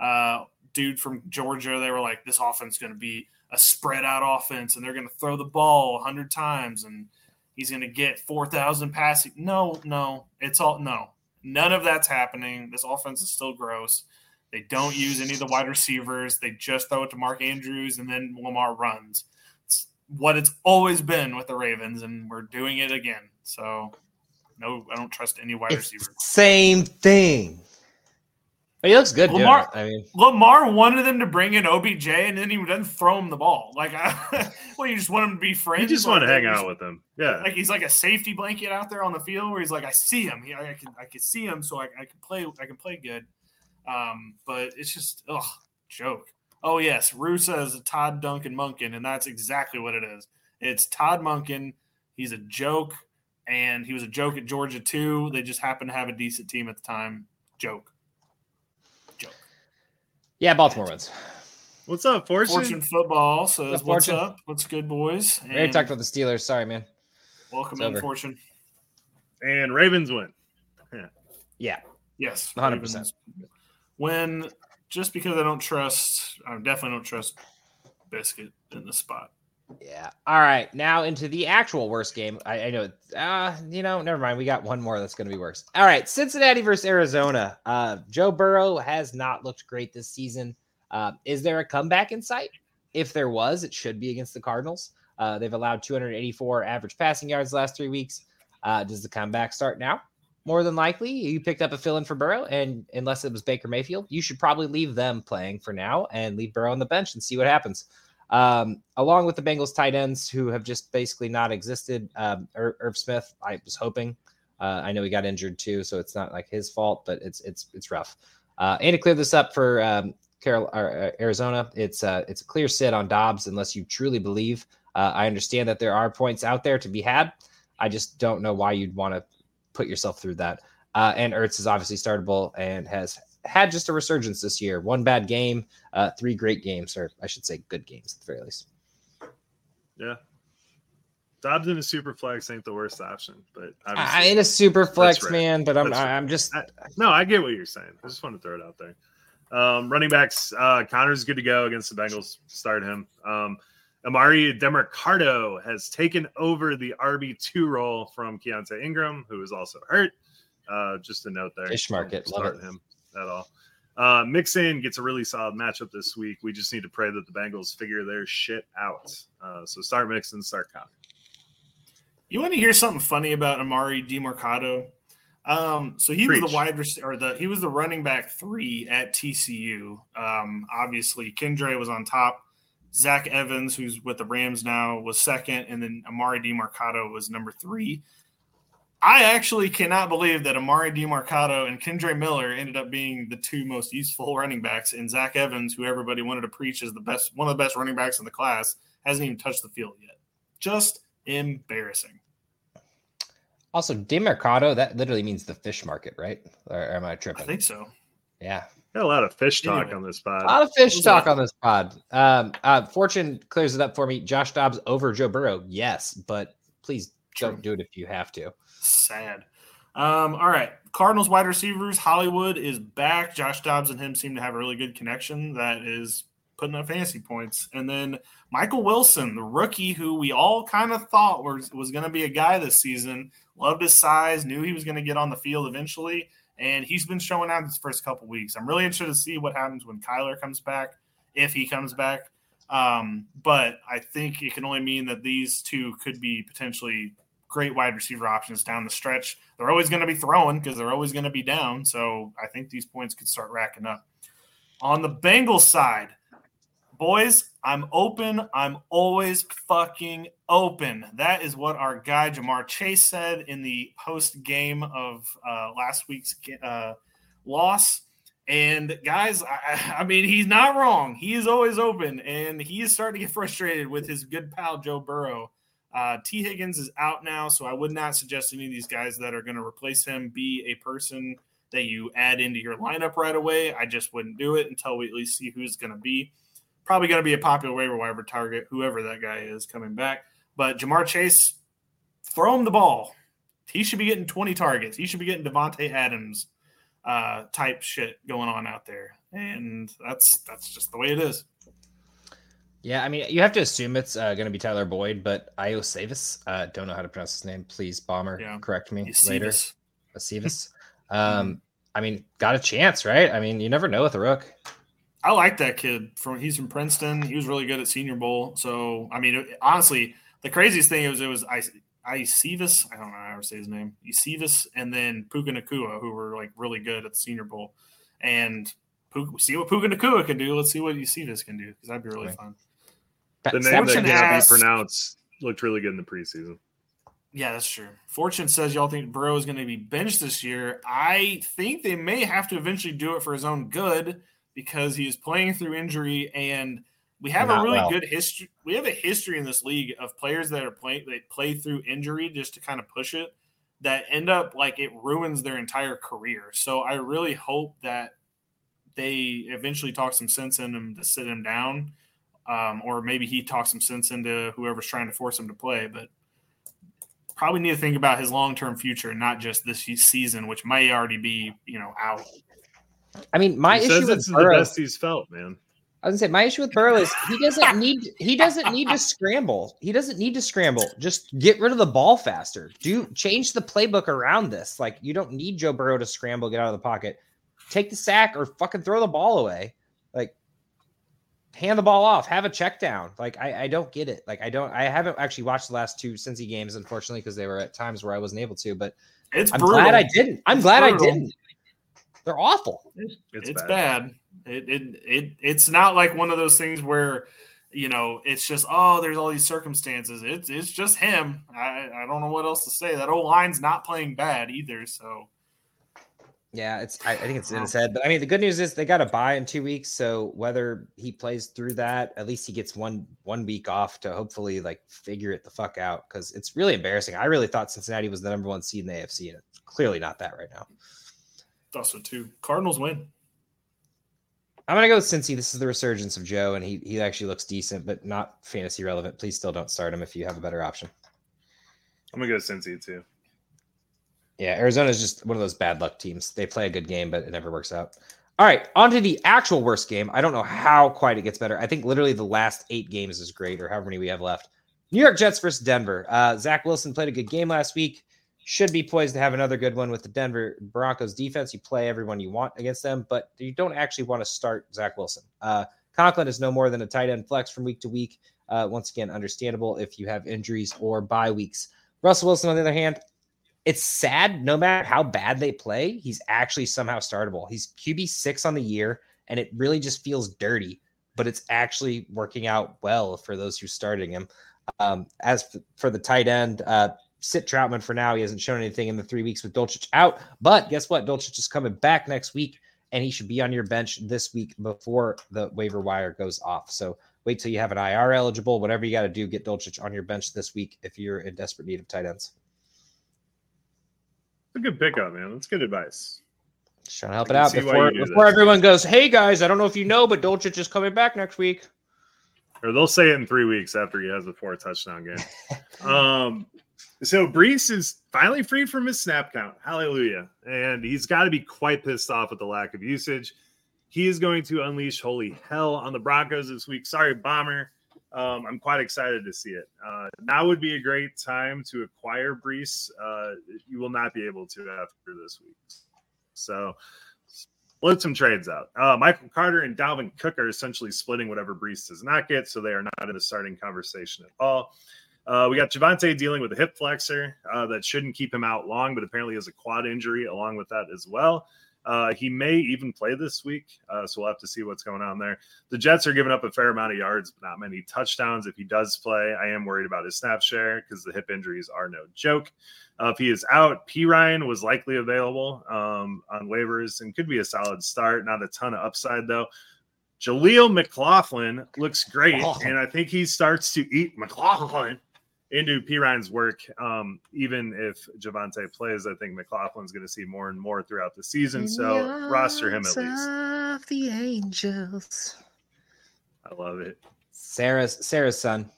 uh dude from Georgia, they were like, this offense is going to be a spread out offense and they're going to throw the ball a 100 times and he's going to get 4,000 passing. No, no, it's all no. None of that's happening. This offense is still gross. They don't use any of the wide receivers. They just throw it to Mark Andrews and then Lamar runs. It's what it's always been with the Ravens, and we're doing it again. So, no, I don't trust any wide It's receiver. same thing. But he looks good. Lamar- I mean, Lamar wanted them to bring in OBJ, and then he doesn't throw him the ball. Like, well, you just want him to be friends. You just Like, want to hang out with them. Yeah. Like he's like a safety blanket out there on the field, where he's like, I see him. He, I can, I can see him, so I, I can play. I can play good. Um, but it's just, ugh, joke. Oh yes, Rusa is a Todd Duncan Monken, and that's exactly what it is. It's Todd Monken. He's a joke, and he was a joke at Georgia too. They just happened to have a decent team at the time. Joke. Joke. Yeah, Baltimore wins. What's up, Fortune? Fortune football says, What's up, "What's up? What's good, boys?" We already talked about the Steelers. Sorry, man. welcome It's in, over. Fortune. And Ravens win. Yeah. Yes, 100%. Ravens. When just because I don't trust, I definitely don't trust Biscuit in the spot. Yeah. All right. Now into the actual worst game. I, I know. Uh, you know, never mind. We got one more that's going to be worse. All right. Cincinnati versus Arizona. Uh, Joe Burrow has not looked great this season. Uh, is there a comeback in sight? If there was, it should be against the Cardinals. Uh, they've allowed 284 average passing yards last three weeks. Uh, does the comeback start now? More than likely, you picked up a fill in for Burrow, and unless it was Baker Mayfield, you should probably leave them playing for now and leave Burrow on the bench and see what happens um, along with the Bengals tight ends who have just basically not existed. Um, Ir- Irv Smith, I was hoping. Uh, I know he got injured too, so it's not like his fault, but it's it's it's rough. Uh, and to clear this up for um, Carol, uh, Arizona, it's uh, it's a clear sit on Dobbs unless you truly believe. Uh, I understand that there are points out there to be had. I just don't know why you'd want to put yourself through that. Uh, and Ertz is obviously startable and has had just a resurgence this year. One bad game, uh, three great games, or I should say, good games at the very least. Yeah. Dobbs in a super flex ain't the worst option, but I in a super flex, right. man, but I'm That's. I'm just I- no, I get what you're saying. I just want to throw it out there. Um, running backs, uh, Conner's good to go against the Bengals. Start him. Um, Emari Demercado has taken over the RB two role from Keaontay Ingram, who is also hurt. Uh, just a note there. Fish market, love start it. him at all. Uh, Mixon gets a really solid matchup this week. We just need to pray that the Bengals figure their shit out. Uh, so start Mixon, start Conner. You want to hear something funny about Emari Demercado? Um, so he was the wide receiver, or the he was the running back three at TCU. Um, obviously, Kendre was on top. Zach Evans, who's with the Rams now, was second, and then Emari Demercado was number three. I actually cannot believe that Emari Demercado and Kendre Miller ended up being the two most useful running backs, and Zach Evans, who everybody wanted to preach as the best, one of the best running backs in the class, hasn't even touched the field yet. Just embarrassing. also Demercado. That literally means the fish market, right? Or am I tripping? I think so. yeah, Got a lot of fish talk Anyway. on this pod. a lot of fish talk that? on this pod. Um, uh, Fortune clears it up for me. Josh Dobbs over Joe Burrow. Yes, but please True. don't do it if you have to. Sad. Um, all right. Cardinals wide receivers. Hollywood is back. Josh Dobbs and him seem to have a really good connection that is putting up fantasy points. And then Michael Wilson, the rookie who we all kind of thought was, was going to be a guy this season, loved his size, knew he was going to get on the field eventually. And he's been showing out his first couple weeks. I'm really interested to see what happens when Kyler comes back, if he comes back. Um, but I think it can only mean that these two could be potentially great wide receiver options down the stretch. They're always going to be throwing because they're always going to be down. So I think these points could start racking up. On the Bengals side, boys, I'm open. I'm always fucking open. That is what our guy Ja'Marr Chase said in the post game of uh, last week's uh, loss. And guys, I, I mean, he's not wrong. He is always open, and he is starting to get frustrated with his good pal Joe Burrow. Uh, Tee Higgins is out now, so I would not suggest any of these guys that are going to replace him be a person that you add into your lineup right away. I just wouldn't do it until we at least see who's going to be. Probably going to be a popular waiver wire target, whoever that guy is coming back. But Ja'Marr Chase, throw him the ball. He should be getting 20 targets. He should be getting Davante Adams uh, type shit going on out there, and that's that's just the way it is. Yeah, I mean, you have to assume it's uh, going to be Tyler Boyd, but Iosivas, uh, don't know how to pronounce his name. Please, Bomber, Yeah. correct me You later. Acevis. Um, I mean, got a chance, right? I mean, you never know with a rook. I like that kid. From he's from Princeton. He was really good at Senior Bowl. So I mean, it- honestly, the craziest thing was it was I Icevis. I don't know how to say his name. Icevis, and then Puka Nacua, who were like really good at the Senior Bowl. And Puka, see what Puka Nacua can do. Let's see what Icevis can do because that'd be really Right. fun. The name Snap- that Fortune can't asks- be pronounced looked really good in the preseason. Yeah, that's true. Fortune says y'all think Burrow is going to be benched this year. I think they may have to eventually do it for his own good because he is playing through injury and we have a really well. good history. We have a history in this league of players that are playing they play through injury just to kind of push it that end up like it ruins their entire career. So I really hope that they eventually talk some sense in him to sit him down. Um, or maybe he talks some sense into whoever's trying to force him to play, but probably need to think about his long term future, not just this season, which may already be you know out. I mean, my he issue says with Burrow, the best he's felt, man. I was gonna say my issue with Burrow is he doesn't need he doesn't need to scramble. He doesn't need to scramble. Just get rid of the ball faster. Do change the playbook around this. Like you don't need Joe Burrow to scramble, get out of the pocket. Take the sack or fucking throw the ball away. Like hand the ball off, have a check down. Like I, I don't get it. Like I don't I haven't actually watched the last two Cincy games, unfortunately, because they were at times where I wasn't able to, but It's I'm brutal. glad I didn't. I'm It's glad brutal. I didn't. They're awful. It's, It's bad. bad. It, it it it's not like one of those things where you know it's just oh there's all these circumstances. It's it's just him. I I don't know what else to say. That old line's not playing bad either. So Yeah, it's. I, I think it's in his head. But I mean, the good news is they got a bye in two weeks. So whether he plays through that, at least he gets one one week off to hopefully like figure it the fuck out. Because it's really embarrassing. I really thought Cincinnati was the number one seed in the AFC, and it's clearly not that right now. thought so too. Cardinals win. I'm gonna go with Cincy. This is the resurgence of Joe, and he he actually looks decent, but not fantasy relevant. Please still don't start him if you have a better option. I'm gonna go Cincy too. Yeah, Arizona is just one of those bad luck teams. They play a good game, but it never works out. All right, on to the actual worst game. I don't know how quite it gets better. I think literally the last eight games is great, or however many we have left. New York Jets versus Denver. Uh, Zach Wilson played a good game last week. Should be poised to have another good one with the Denver Broncos defense. You play everyone you want against them, but you don't actually want to start Zach Wilson. Uh, Conklin is no more than a tight end flex from week to week. Uh, once again, understandable if you have injuries or bye weeks. Russell Wilson, on the other hand, it's sad no matter how bad they play, he's actually somehow startable. He's QB six on the year, and it really just feels dirty, but it's actually working out well for those who starting him. Um, as f- for the tight end, uh, sit Trautman for now. He hasn't shown anything in the three weeks with Dulcich out, but guess what? Dulcich is coming back next week, and he should be on your bench this week before the waiver wire goes off. So wait till you have an IR eligible. Whatever you got to do, get Dulcich on your bench this week if you're in desperate need of tight ends. It's a good pickup, man. That's good advice. Just trying to help I it out before, before everyone goes, hey guys, I don't know if you know, but Dulcich is coming back next week. Or they'll say it in three weeks after he has a four touchdown game. um, so Breece is finally free from his snap count. Hallelujah. And he's got to be quite pissed off with the lack of usage. He is going to unleash holy hell on the Broncos this week. Sorry, Bomber. Um, I'm quite excited to see it. Uh, now would be a great time to acquire Breece. Uh, you will not be able to after this week. So split some trades out. Uh, Michael Carter and Dalvin Cook are essentially splitting whatever Breece does not get, so they are not in the starting conversation at all. Uh, we got Javonte dealing with a hip flexor uh, that shouldn't keep him out long, but apparently has a quad injury along with that as well. Uh, he may even play this week, uh, so we'll have to see what's going on there. The Jets are giving up a fair amount of yards, but not many touchdowns. If he does play, I am worried about his snap share because the hip injuries are no joke. Uh, if he is out, Perine was likely available um, on waivers and could be a solid start. Not a ton of upside though. Jaleel McLaughlin looks great, Oh. and I think he starts to eat McLaughlin into Perine's work. Um, even if Javonte plays, I think McLaughlin's going to see more and more throughout the season. So roster him at least. Of the angels. I love it. Sarah's Sarah's son.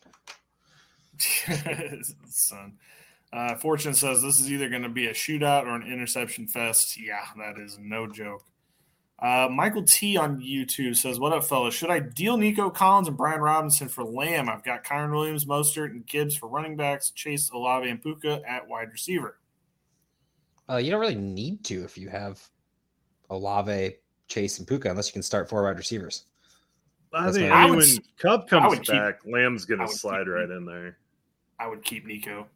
Son. Uh, Fortune says this is either going to be a shootout or an interception fest. Yeah, that is no joke. Uh, Michael T on YouTube says, "What up, fellas? Should I deal Nico Collins and Brian Robinson for Lamb? I've got Kyren Williams, Mostert, and Gibbs for running backs. Chase Olave and Puka at wide receiver. Uh, you don't really need to if you have Olave, Chase, and Puka, unless you can start four wide receivers. I That's think I I would when s- Kupp I comes would keep- back, Lamb's going to slide keep- right in there. I would keep Nico.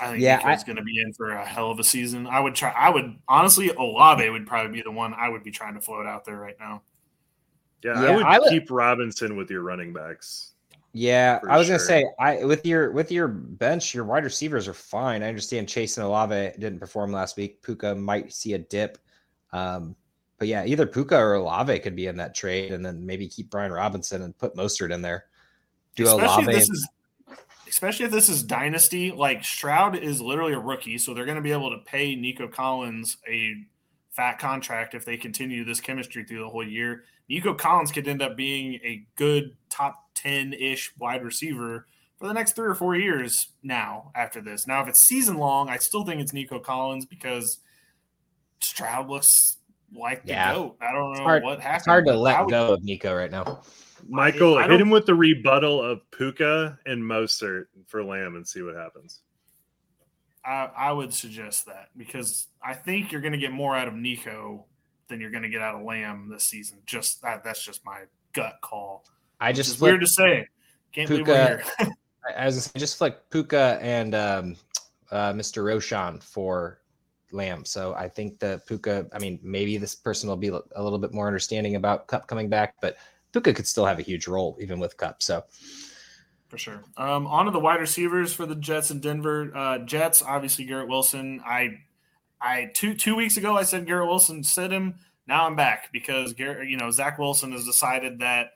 I think Yeah, Nico's going to be in for a hell of a season. I would try. I would honestly, Olave would probably be the one I would be trying to float out there right now. Yeah, Yeah, I would I would- keep Robinson with your running backs. Yeah, I was gonna say, I with your with your bench, your wide receivers are fine. I understand Chase and Olave didn't perform last week. Puka might see a dip, um, but yeah, either Puka or Olave could be in that trade, and then maybe keep Brian Robinson and put Mostert in there. Do especially Olave? this is especially if this is dynasty like stroud is literally a rookie so they're going to be able to pay nico collins a fat contract if they continue this chemistry through the whole year nico collins could end up being a good top 10-ish wide receiver for the next three or four years now after this. Now, if it's season long, I still think it's Nico Collins because Stroud looks like the Yeah. goat. I don't know hard- what happened. It's hard to let would- go of Nico right now. Michael, I hit him with the rebuttal of Puka and Mostert for Lamb and see what happens. I, I would suggest that because I think you're going to get more out of Nico than you're going to get out of Lamb this season. Just that, that's just my gut call. I just is weird to say. Can't believe we're here. I was I just flicked Puka and um, uh, Mr. Roschon for Lamb. So I think that Puka, I mean, maybe this person will be a little bit more understanding about Kupp coming back, but Puka could still have a huge role even with Kupp. So For sure. Um, on to the wide receivers for the Jets in Denver. Uh, Jets, obviously Garrett Wilson. I, I two two weeks ago I said Garrett Wilson sit him. Now I'm back because Garrett, you know, Zach Wilson has decided that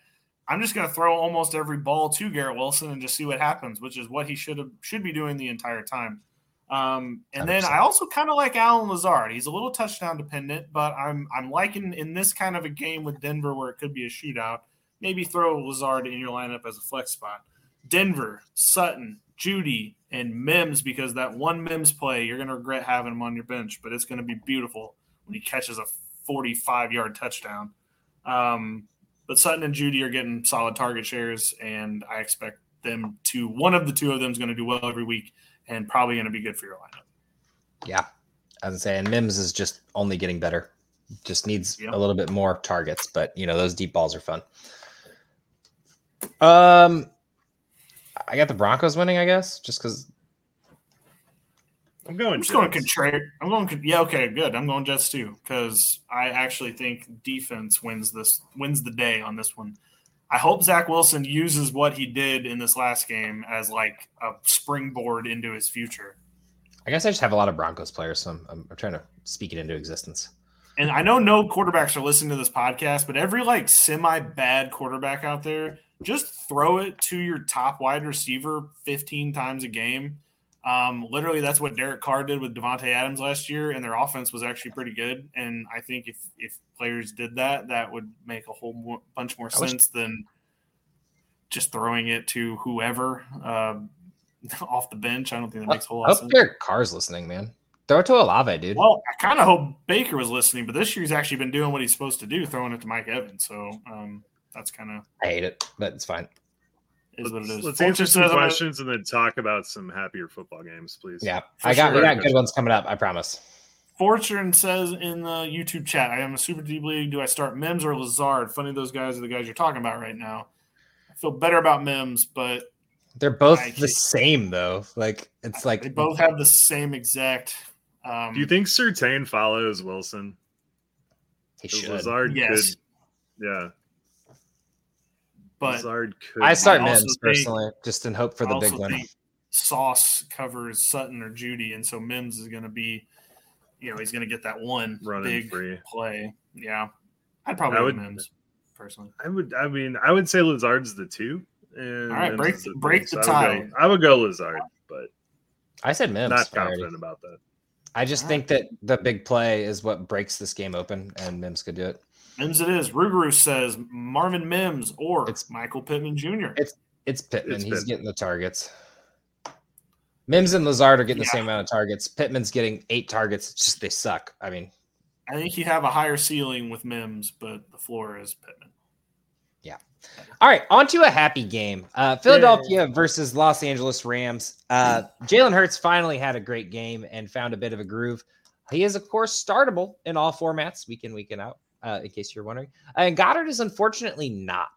I'm just going to throw almost every ball to Garrett Wilson and just see what happens, which is what he should have should be doing the entire time. Um, and then 100%. I also kind of like Allen Lazard. He's a little touchdown dependent, but I'm I'm liking in this kind of a game with Denver where it could be a shootout. Maybe throw Lazard in your lineup as a flex spot. Denver, Sutton, Jeudy, and Mims because that one Mims play you're going to regret having him on your bench, but it's going to be beautiful when he catches a 45 yard touchdown. Um, but Sutton and Jeudy are getting solid target shares, and I expect them to. One of the two of them is going to do well every week, and probably going to be good for your lineup. yeah, as I was saying Mims is just only getting better. Just needs Yep. a little bit more targets, but you know those deep balls are fun. Um, I got the Broncos winning, I guess, just because. I'm going. I'm just going Jets. contrary. I'm going. Yeah, okay, good. I'm going Jets too because I actually think defense wins this wins the day on this one. I hope Zach Wilson uses what he did in this last game as like a springboard into his future. I guess I just have a lot of Broncos players, so I'm, I'm trying to speak it into existence. And I know no quarterbacks are listening to this podcast, but every like semi bad quarterback out there, just throw it to your top wide receiver 15 times a game. Um, literally, that's what Derek Carr did with Davante Adams last year, and their offense was actually pretty good. And I think if if players did that, that would make a whole bunch more sense than just throwing it to whoever uh, off the bench. I don't think that makes a whole lot of hope sense. Derek Carr's listening, man. Throw it to Olave, dude. Well, I kind of hope Baker was listening, but this year he's actually been doing what he's supposed to do, throwing it to Mike Evans. So um, that's kind of I hate it, but it's fine. Is what it is. Let's answer some says I'm gonna- questions and then talk about some happier football games, please. Yeah, For I got we got good ones coming up. I promise. Fortune says in the YouTube chat, I am a super deep league. Do I start Mims or Lazard? Funny, those guys are the guys you're talking about right now. I feel better about Mims, but They're both I the same though. Like it's like they both have the same exact. Um, Do you think Surtain follows Wilson? he 'Cause should. Lazard Yes. could. Yeah, But Lazard could. I start Mims think- personally, just in hope for the big one. Sauce covers Sutton or Jeudy, and so Mims is going to be, you know, he's going to get that one Running big free. play. Yeah, I'd probably I would- Mims personally. I would. I mean, I would say Lazard's the two. And All right, Mims break the- break the so I would tie. go- I would go Lazard, but I said Mims. not already. confident about that. I just think that the big play is what breaks this game open, and Mims could do it. Mims it is. Rugaroo says Marvin Mims or It's- Michael Pittman Jr. It's It's Pittman. It's He's Pittman. getting the targets. Mims and Lazard are getting the same amount of targets. Pittman's getting eight targets. It's just they suck. I mean, I think you have a higher ceiling with Mims, but the floor is Pittman. Yeah. All right, on to a happy game. Uh, Philadelphia versus Los Angeles Rams. Uh, Jalen Hurts finally had a great game and found a bit of a groove. He is, of course, startable in all formats, week in, week in out, uh, in case you're wondering. And Goedert is unfortunately not.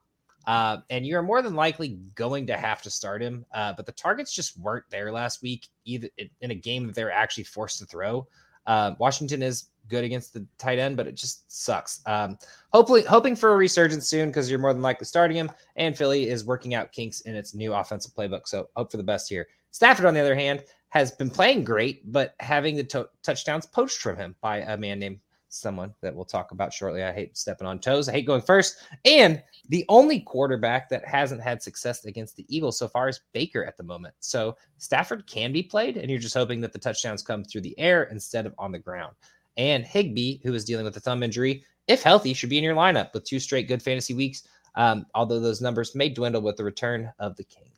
Uh, and you're more than likely going to have to start him. Uh, but the targets just weren't there last week, either in a game that they were actually forced to throw. Uh, Washington is good against the tight end, but it just sucks. Um, hopefully, hoping for a resurgence soon because you're more than likely starting him. And Philly is working out kinks in its new offensive playbook. So hope for the best here. Stafford, on the other hand, has been playing great, but having the to- touchdowns poached from him by a man named someone that we'll talk about shortly. I hate stepping on toes. I hate going first. And the only quarterback that hasn't had success against the Eagles so far is Baker at the moment. So Stafford can be played, and you're just hoping that the touchdowns come through the air instead of on the ground. And Higbee, who is dealing with a thumb injury, if healthy, should be in your lineup with two straight good fantasy weeks. Um, although those numbers may dwindle with the return of the King.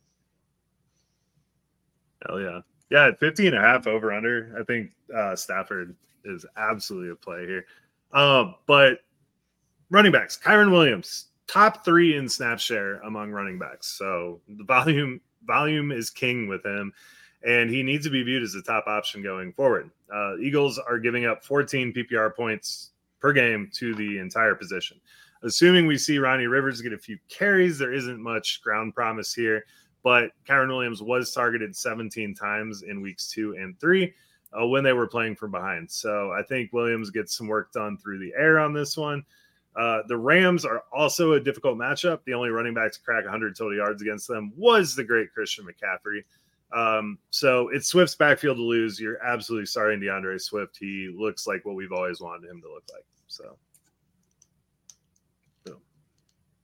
Hell yeah. Yeah, at 15 and a half over under. I think uh, Stafford is absolutely a play here. Um, but running backs, Kyren Williams, top three in snap share among running backs. So the volume volume is king with him, and he needs to be viewed as a top option going forward. Uh, Eagles are giving up 14 PPR points per game to the entire position. Assuming we see Ronnie Rivers get a few carries, there isn't much ground promise here. But Kyren Williams was targeted 17 times in weeks two and three uh, when they were playing from behind. So I think Williams gets some work done through the air on this one. Uh, the Rams are also a difficult matchup. The only running back to crack 100 total yards against them was the great Christian McCaffrey. Um, so it's Swift's backfield to lose. You're absolutely sorry, D'Andre Swift. He looks like what we've always wanted him to look like. So, so.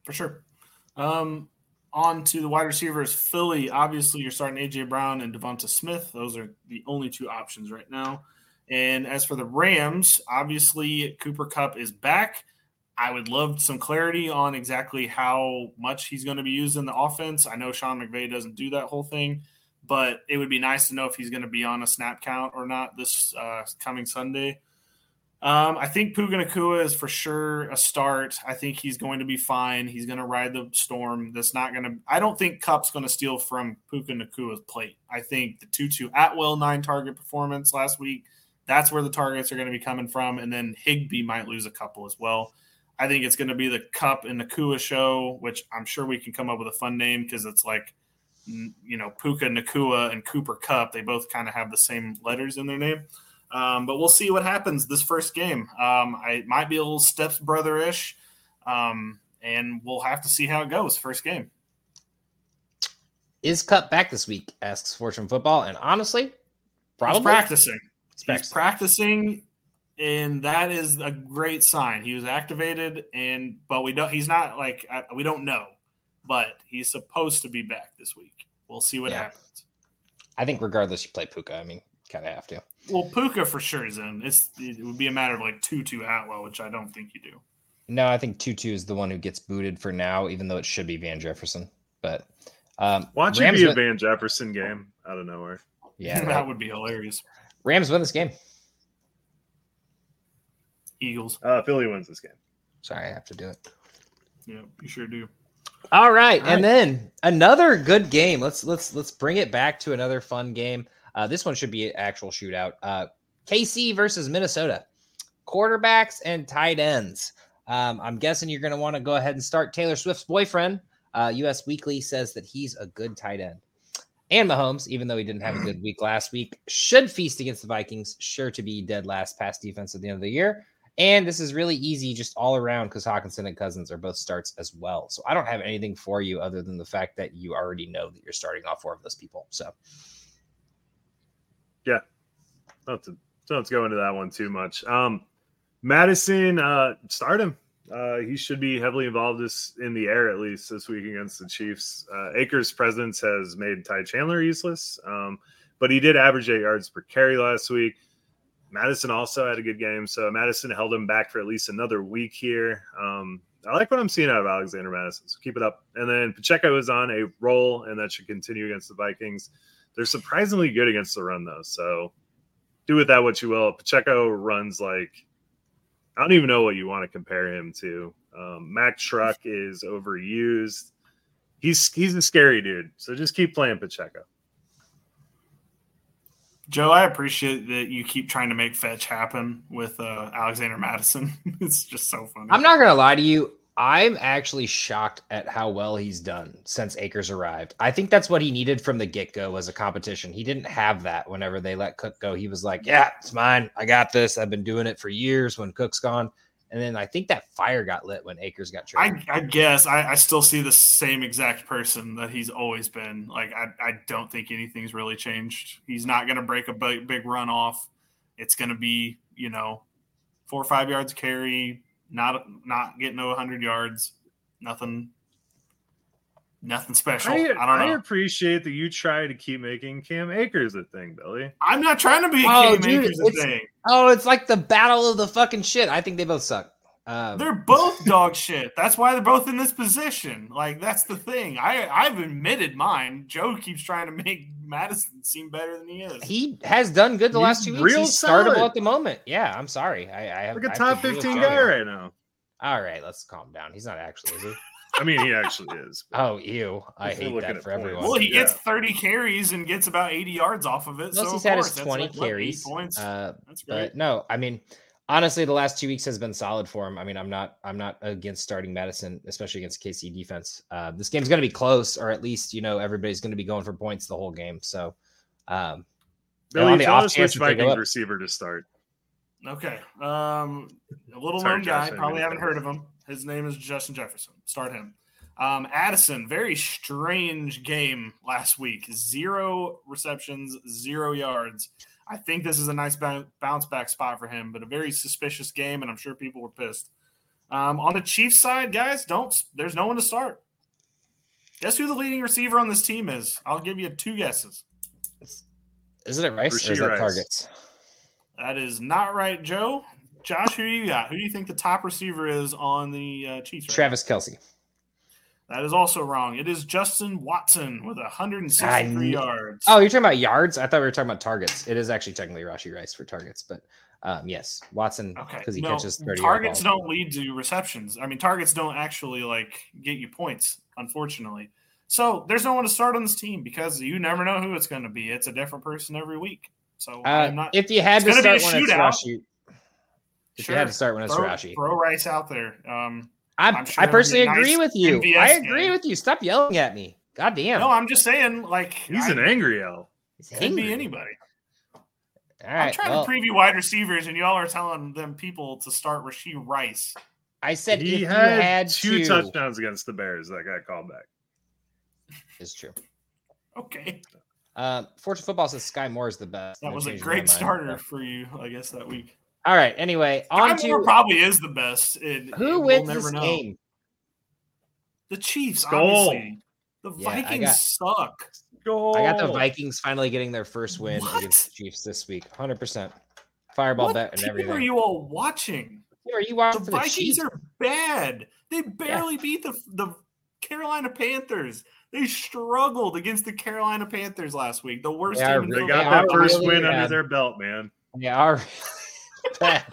for sure. Um, on to the wide receivers. Philly, obviously, you're starting AJ Brown and Devonta Smith. Those are the only two options right now. And as for the Rams, obviously Cooper Kupp is back. I would love some clarity on exactly how much he's going to be used in the offense. I know Sean McVay doesn't do that whole thing, but it would be nice to know if he's going to be on a snap count or not this uh, coming Sunday. Um, I think Puka Nacua is for sure a start. I think he's going to be fine. He's going to ride the storm. That's not going to. I don't think Kupp's going to steal from Puka Nacua's plate. I think the Tutu Atwell nine target performance last week. That's where the targets are going to be coming from, and then Higbee might lose a couple as well. I think it's going to be the Kupp and Nacua show, which I'm sure we can come up with a fun name because it's like, you know, Puka Nacua and Cooper Kupp. They both kind of have the same letters in their name. Um, but we'll see what happens this first game. Um, I might be a little steps brother ish, um, and we'll have to see how it goes. First game. Is Kupp back this week? Asks Fortune Football, and honestly, probably He's practicing. He's practicing, and that is a great sign. He was activated, and but we don't. He's not like we don't know, but he's supposed to be back this week. We'll see what yeah. happens. I think regardless, you play Puka. I mean, kind of have to. Well, Puka for sure is in. It's it would be a matter of like Tutu Atwell, which I don't think you do. No, I think Tutu is the one who gets booted for now, even though it should be Van Jefferson. But um, watch it be a Van Jefferson game out of nowhere. Yeah, that, that would be hilarious. Rams win this game. Eagles. Uh, Philly wins this game. Sorry, I have to do it. Yeah, you sure do. All right, All and right. then another good game. Let's let's let's bring it back to another fun game. Uh, this one should be an actual shootout. Uh, KC versus Minnesota, quarterbacks and tight ends. Um, I'm guessing you're going to want to go ahead and start Taylor Swift's boyfriend. Uh, US Weekly says that he's a good tight end. And Mahomes, even though he didn't have a good week last week, should feast against the Vikings, sure to be dead last pass defense at the end of the year. And this is really easy just all around because Hockenson and Cousins are both starts as well. So I don't have anything for you other than the fact that you already know that you're starting off four of those people. So yeah, not to don't go into that one too much. Um, Mattison, uh, start him. Uh, he should be heavily involved this in the air at least this week against the Chiefs. Uh, Akers' presence has made Ty Chandler useless, um, but he did average eight yards per carry last week. Mattison also had a good game, so Mattison held him back for at least another week here. Um, I like what I'm seeing out of Alexander Mattison, so keep it up. And then Pacheco is on a roll, and that should continue against the Vikings. They're surprisingly good against the run, though. So do with that what you will. Pacheco runs like I don't even know what you want to compare him to. Um, Mac Truck is overused. He's he's a scary dude. So just keep playing Pacheco. Joe, I appreciate that you keep trying to make fetch happen with uh, Alexander Mattison. it's just so funny. I'm not gonna lie to you. I'm actually shocked at how well he's done since Akers arrived. I think that's what he needed from the get go as a competition. He didn't have that whenever they let Cook go. He was like, "Yeah, it's mine. I got this. I've been doing it for years." When Cook's gone, and then I think that fire got lit when Akers got traded. I, I guess I, I, still see the same exact person that he's always been. Like I, I don't think anything's really changed. He's not going to break a big, big run off. It's going to be you know four or five yards carry, not not getting to 100 yards. Nothing. Nothing special. I, I don't know. I appreciate that you try to keep making Cam Akers a thing, Billy. I'm not trying to be oh, Cam dude, Akers a thing. Oh, it's like the battle of the fucking shit. I think they both suck. Um, they're both dog shit. That's why they're both in this position. Like that's the thing. I I've admitted mine. Joe keeps trying to make Mattison seem better than he is. He has done good the He's last two weeks. real He's startable at the moment. Yeah, I'm sorry. I, I have Like a I have top to 15 guy right now. All right, let's calm down. He's not actually, is he? I mean, he actually is. Oh, ew. I hate looking that for points. everyone. well, he gets 30 carries and gets about 80 yards off of it. Most so he's of had course, his 20 like, carries. points. Uh, that's great. but no, I mean, honestly, the last two weeks has been solid for him. I mean, I'm not, I'm not against starting Mattison, especially against KC defense. Uh, this game's going to be close, or at least you know everybody's going to be going for points the whole game. So, um, And on the tell off us chance which that Vikings up- receiver to start. Okay. Um, a little Sorry, known Josh, guy. didn't Probably haven't heard of him. His name is Justin Jefferson. Start him. Um, Addison, very strange game last week. Zero receptions, zero yards. I think this is a nice bounce back spot for him, but a very suspicious game, and I'm sure people were pissed. Um, on the Chiefs side, guys, don't. There's no one to start. Guess who the leading receiver on this team is? I'll give you two guesses. isn't it Rice or is that Rice. targets? That is not right, Joe. Josh, who do you got? Who do you think the top receiver is on the uh, Chiefs? right Travis Kelce. That is also wrong. It is Justin Watson with 163 I yards. Oh, you're talking about yards? I thought we were talking about targets. It is actually technically Rashee Rice for targets, but um, yes, Watson okay. because he No, catches 30 targets don't lead to receptions. I mean, targets don't actually like get you points, unfortunately. So there's no one to start on this team because you never know who it's going to be. It's a different person every week. So Uh, I'm not. if you had it's to start when it's shootout. Rashee, if Sure. you had to start when it's throw, Rashee, throw Rice out there. Um, I, I'm sure I personally agree nice with you. MVS I agree game. with you. Stop yelling at me. God damn. no, I'm just saying, like He's I- an angry L. He's Could angry. be anybody. All I'm trying well, to preview wide receivers, and y'all are telling them people to start Rasheed Rice. I said if He you had, had two to, touchdowns against the Bears that got called back. Is true. Okay, Uh, Fortune Football says Skyy Moore is the best. that was a great starter for you, I guess, that week. All right. Anyway, on Skyy Moore to probably is the best. It, who we'll wins never this know. game. The Chiefs, Skull. obviously. The Yeah, Vikings got- suck. Go. I got the Vikings finally getting their first win What? against the Chiefs this week. 100%. Fireball What bet and team everything. are you all watching? Who are you watching The for the Vikings Chiefs? are bad. They barely beat the the Carolina Panthers. They struggled against the Carolina Panthers last week. The worst They are team in They They got are that first really win under their belt, man. They are bad. I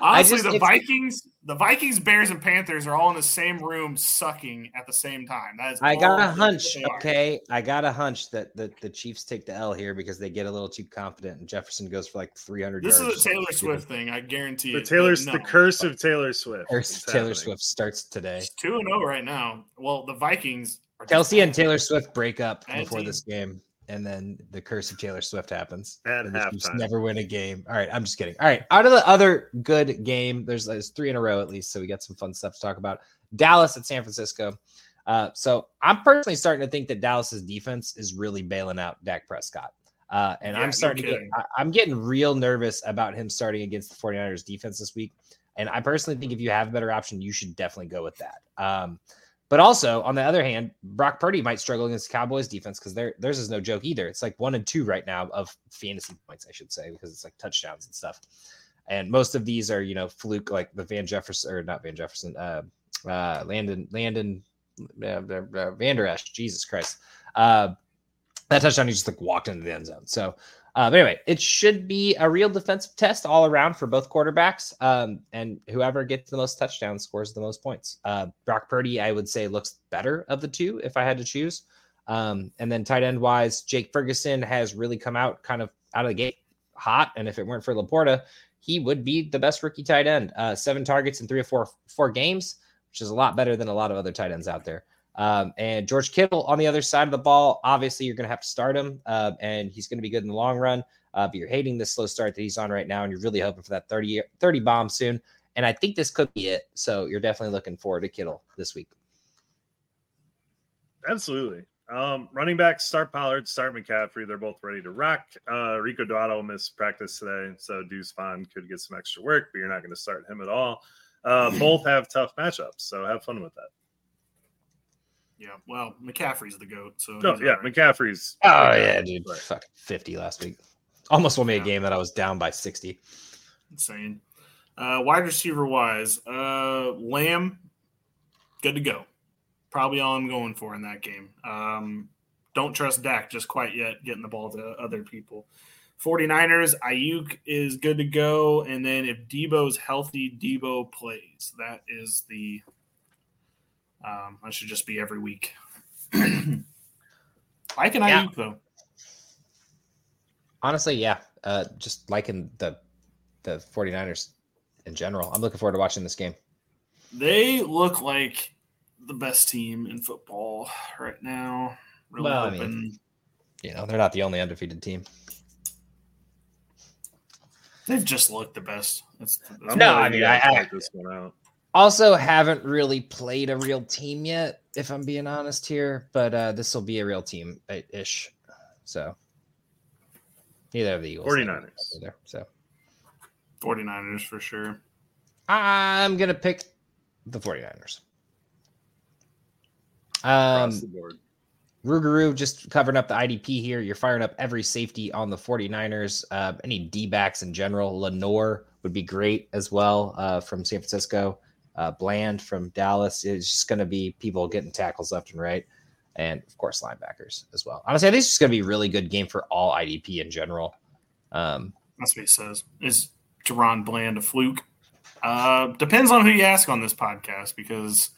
Honestly, just the Vikings, the Vikings, Bears, and Panthers are all in the same room, sucking at the same time. That is. I got a hunch. Okay, I got a hunch that the, the Chiefs take the L here because they get a little too confident, and Jefferson goes for like 300 This yards. is a Taylor Swift thing. I guarantee The it. Taylor's but the curse of Taylor Swift. Taylor, Taylor happening. Swift starts today. It's two and zero right now. Well, the Vikings. Are Kelce and. Taylor Swift break up before team. this game, and then the curse of Taylor Swift happens. At and the Chiefs halftime. never win a game. All right, I'm just kidding. All right, out of the other good game, there's, there's three in a row at least, so we got some fun stuff to talk about. Dallas at San Francisco. Uh, so I'm personally starting to think that Dallas's defense is really bailing out Dak Prescott. Uh, and Yeah, I'm starting to get. I, I'm getting real nervous about him starting against the 49ers defense this week. And I personally think if you have a better option, you should definitely go with that. Um, but also, on the other hand, Brock Purdy might struggle against the Cowboys defense because theirs is no joke either. It's like one and two right now of fantasy points, I should say, because it's like touchdowns and stuff. And most of these are, you know, fluke like the Van Jefferson or not Van Jefferson, uh, uh, Landon, Landon, uh, uh, uh, Esch, Jesus Christ. Uh, that touchdown, he just like walked into the end zone. So, uh, but anyway, it should be a real defensive test all around for both quarterbacks. Um, and whoever gets the most touchdowns scores the most points. Uh, Brock Purdy, I would say, looks better of the two if I had to choose. Um, and then tight end wise, Jake Ferguson has really come out kind of out of the gate hot. And if it weren't for Laporta, he would be the best rookie tight end. Uh, seven targets in three or four four games, which is a lot better than a lot of other tight ends out there. Um, and George Kittle on the other side of the ball, obviously you're going to have to start him, uh, and he's going to be good in the long run. Uh, but you're hating this slow start that he's on right now, and you're really hoping for that 30, 30 bomb soon. And I think this could be it. So you're definitely looking forward to Kittle this week. Absolutely. Um, running back, start Pollard, start McCaffrey. They're both ready to rock. Uh, Rico Dowdle missed practice today, so Deuce Vaughn could get some extra work, but you're not going to start him at all. Uh, both have tough matchups, so have fun with that. Yeah, well, McCaffrey's the goat. So No, yeah, all right. McCaffrey's. Oh, yeah, dude. Right. Fucking 50 last week. Almost won me a game that I was down by 60. insane. Uh, wide receiver wise, uh, Lamb, good to go. Probably all I'm going for in that game. Um, don't trust Dak just quite yet getting the ball to other people. 49ers, Aiyuk is good to go. And then if Deebo's healthy, Deebo plays. That is the um, that should just be every week. I can Yeah. Aiyuk though. Honestly, yeah. Uh, just liking the the 49ers in general. I'm looking forward to watching this game. They look like the best team in football right now. Really Well, I mean- You know, they're not the only undefeated team. They've just looked the best. That's, that's I'm No, I mean, you guys I- I- this one out. Also, haven't really played a real team yet, if I'm being honest here. But uh, this will be a real team ish. So neither of the Eagles. 49ers. Either, so 49ers for sure. I'm gonna pick the 49ers. across Um, the board. Rougarou just covering up the IDP here. You're firing up every safety on the 49ers. Uh, any D backs in general. Lenoir would be great as well uh, from San Francisco. Uh, Bland from Dallas is just going to be people getting tackles left and right. And of course, linebackers as well. Honestly, I think it's just going to be a really good game for all IDP in general. Um, That's what he says. Is DaRon Bland a fluke? Uh, depends on who you ask on this podcast because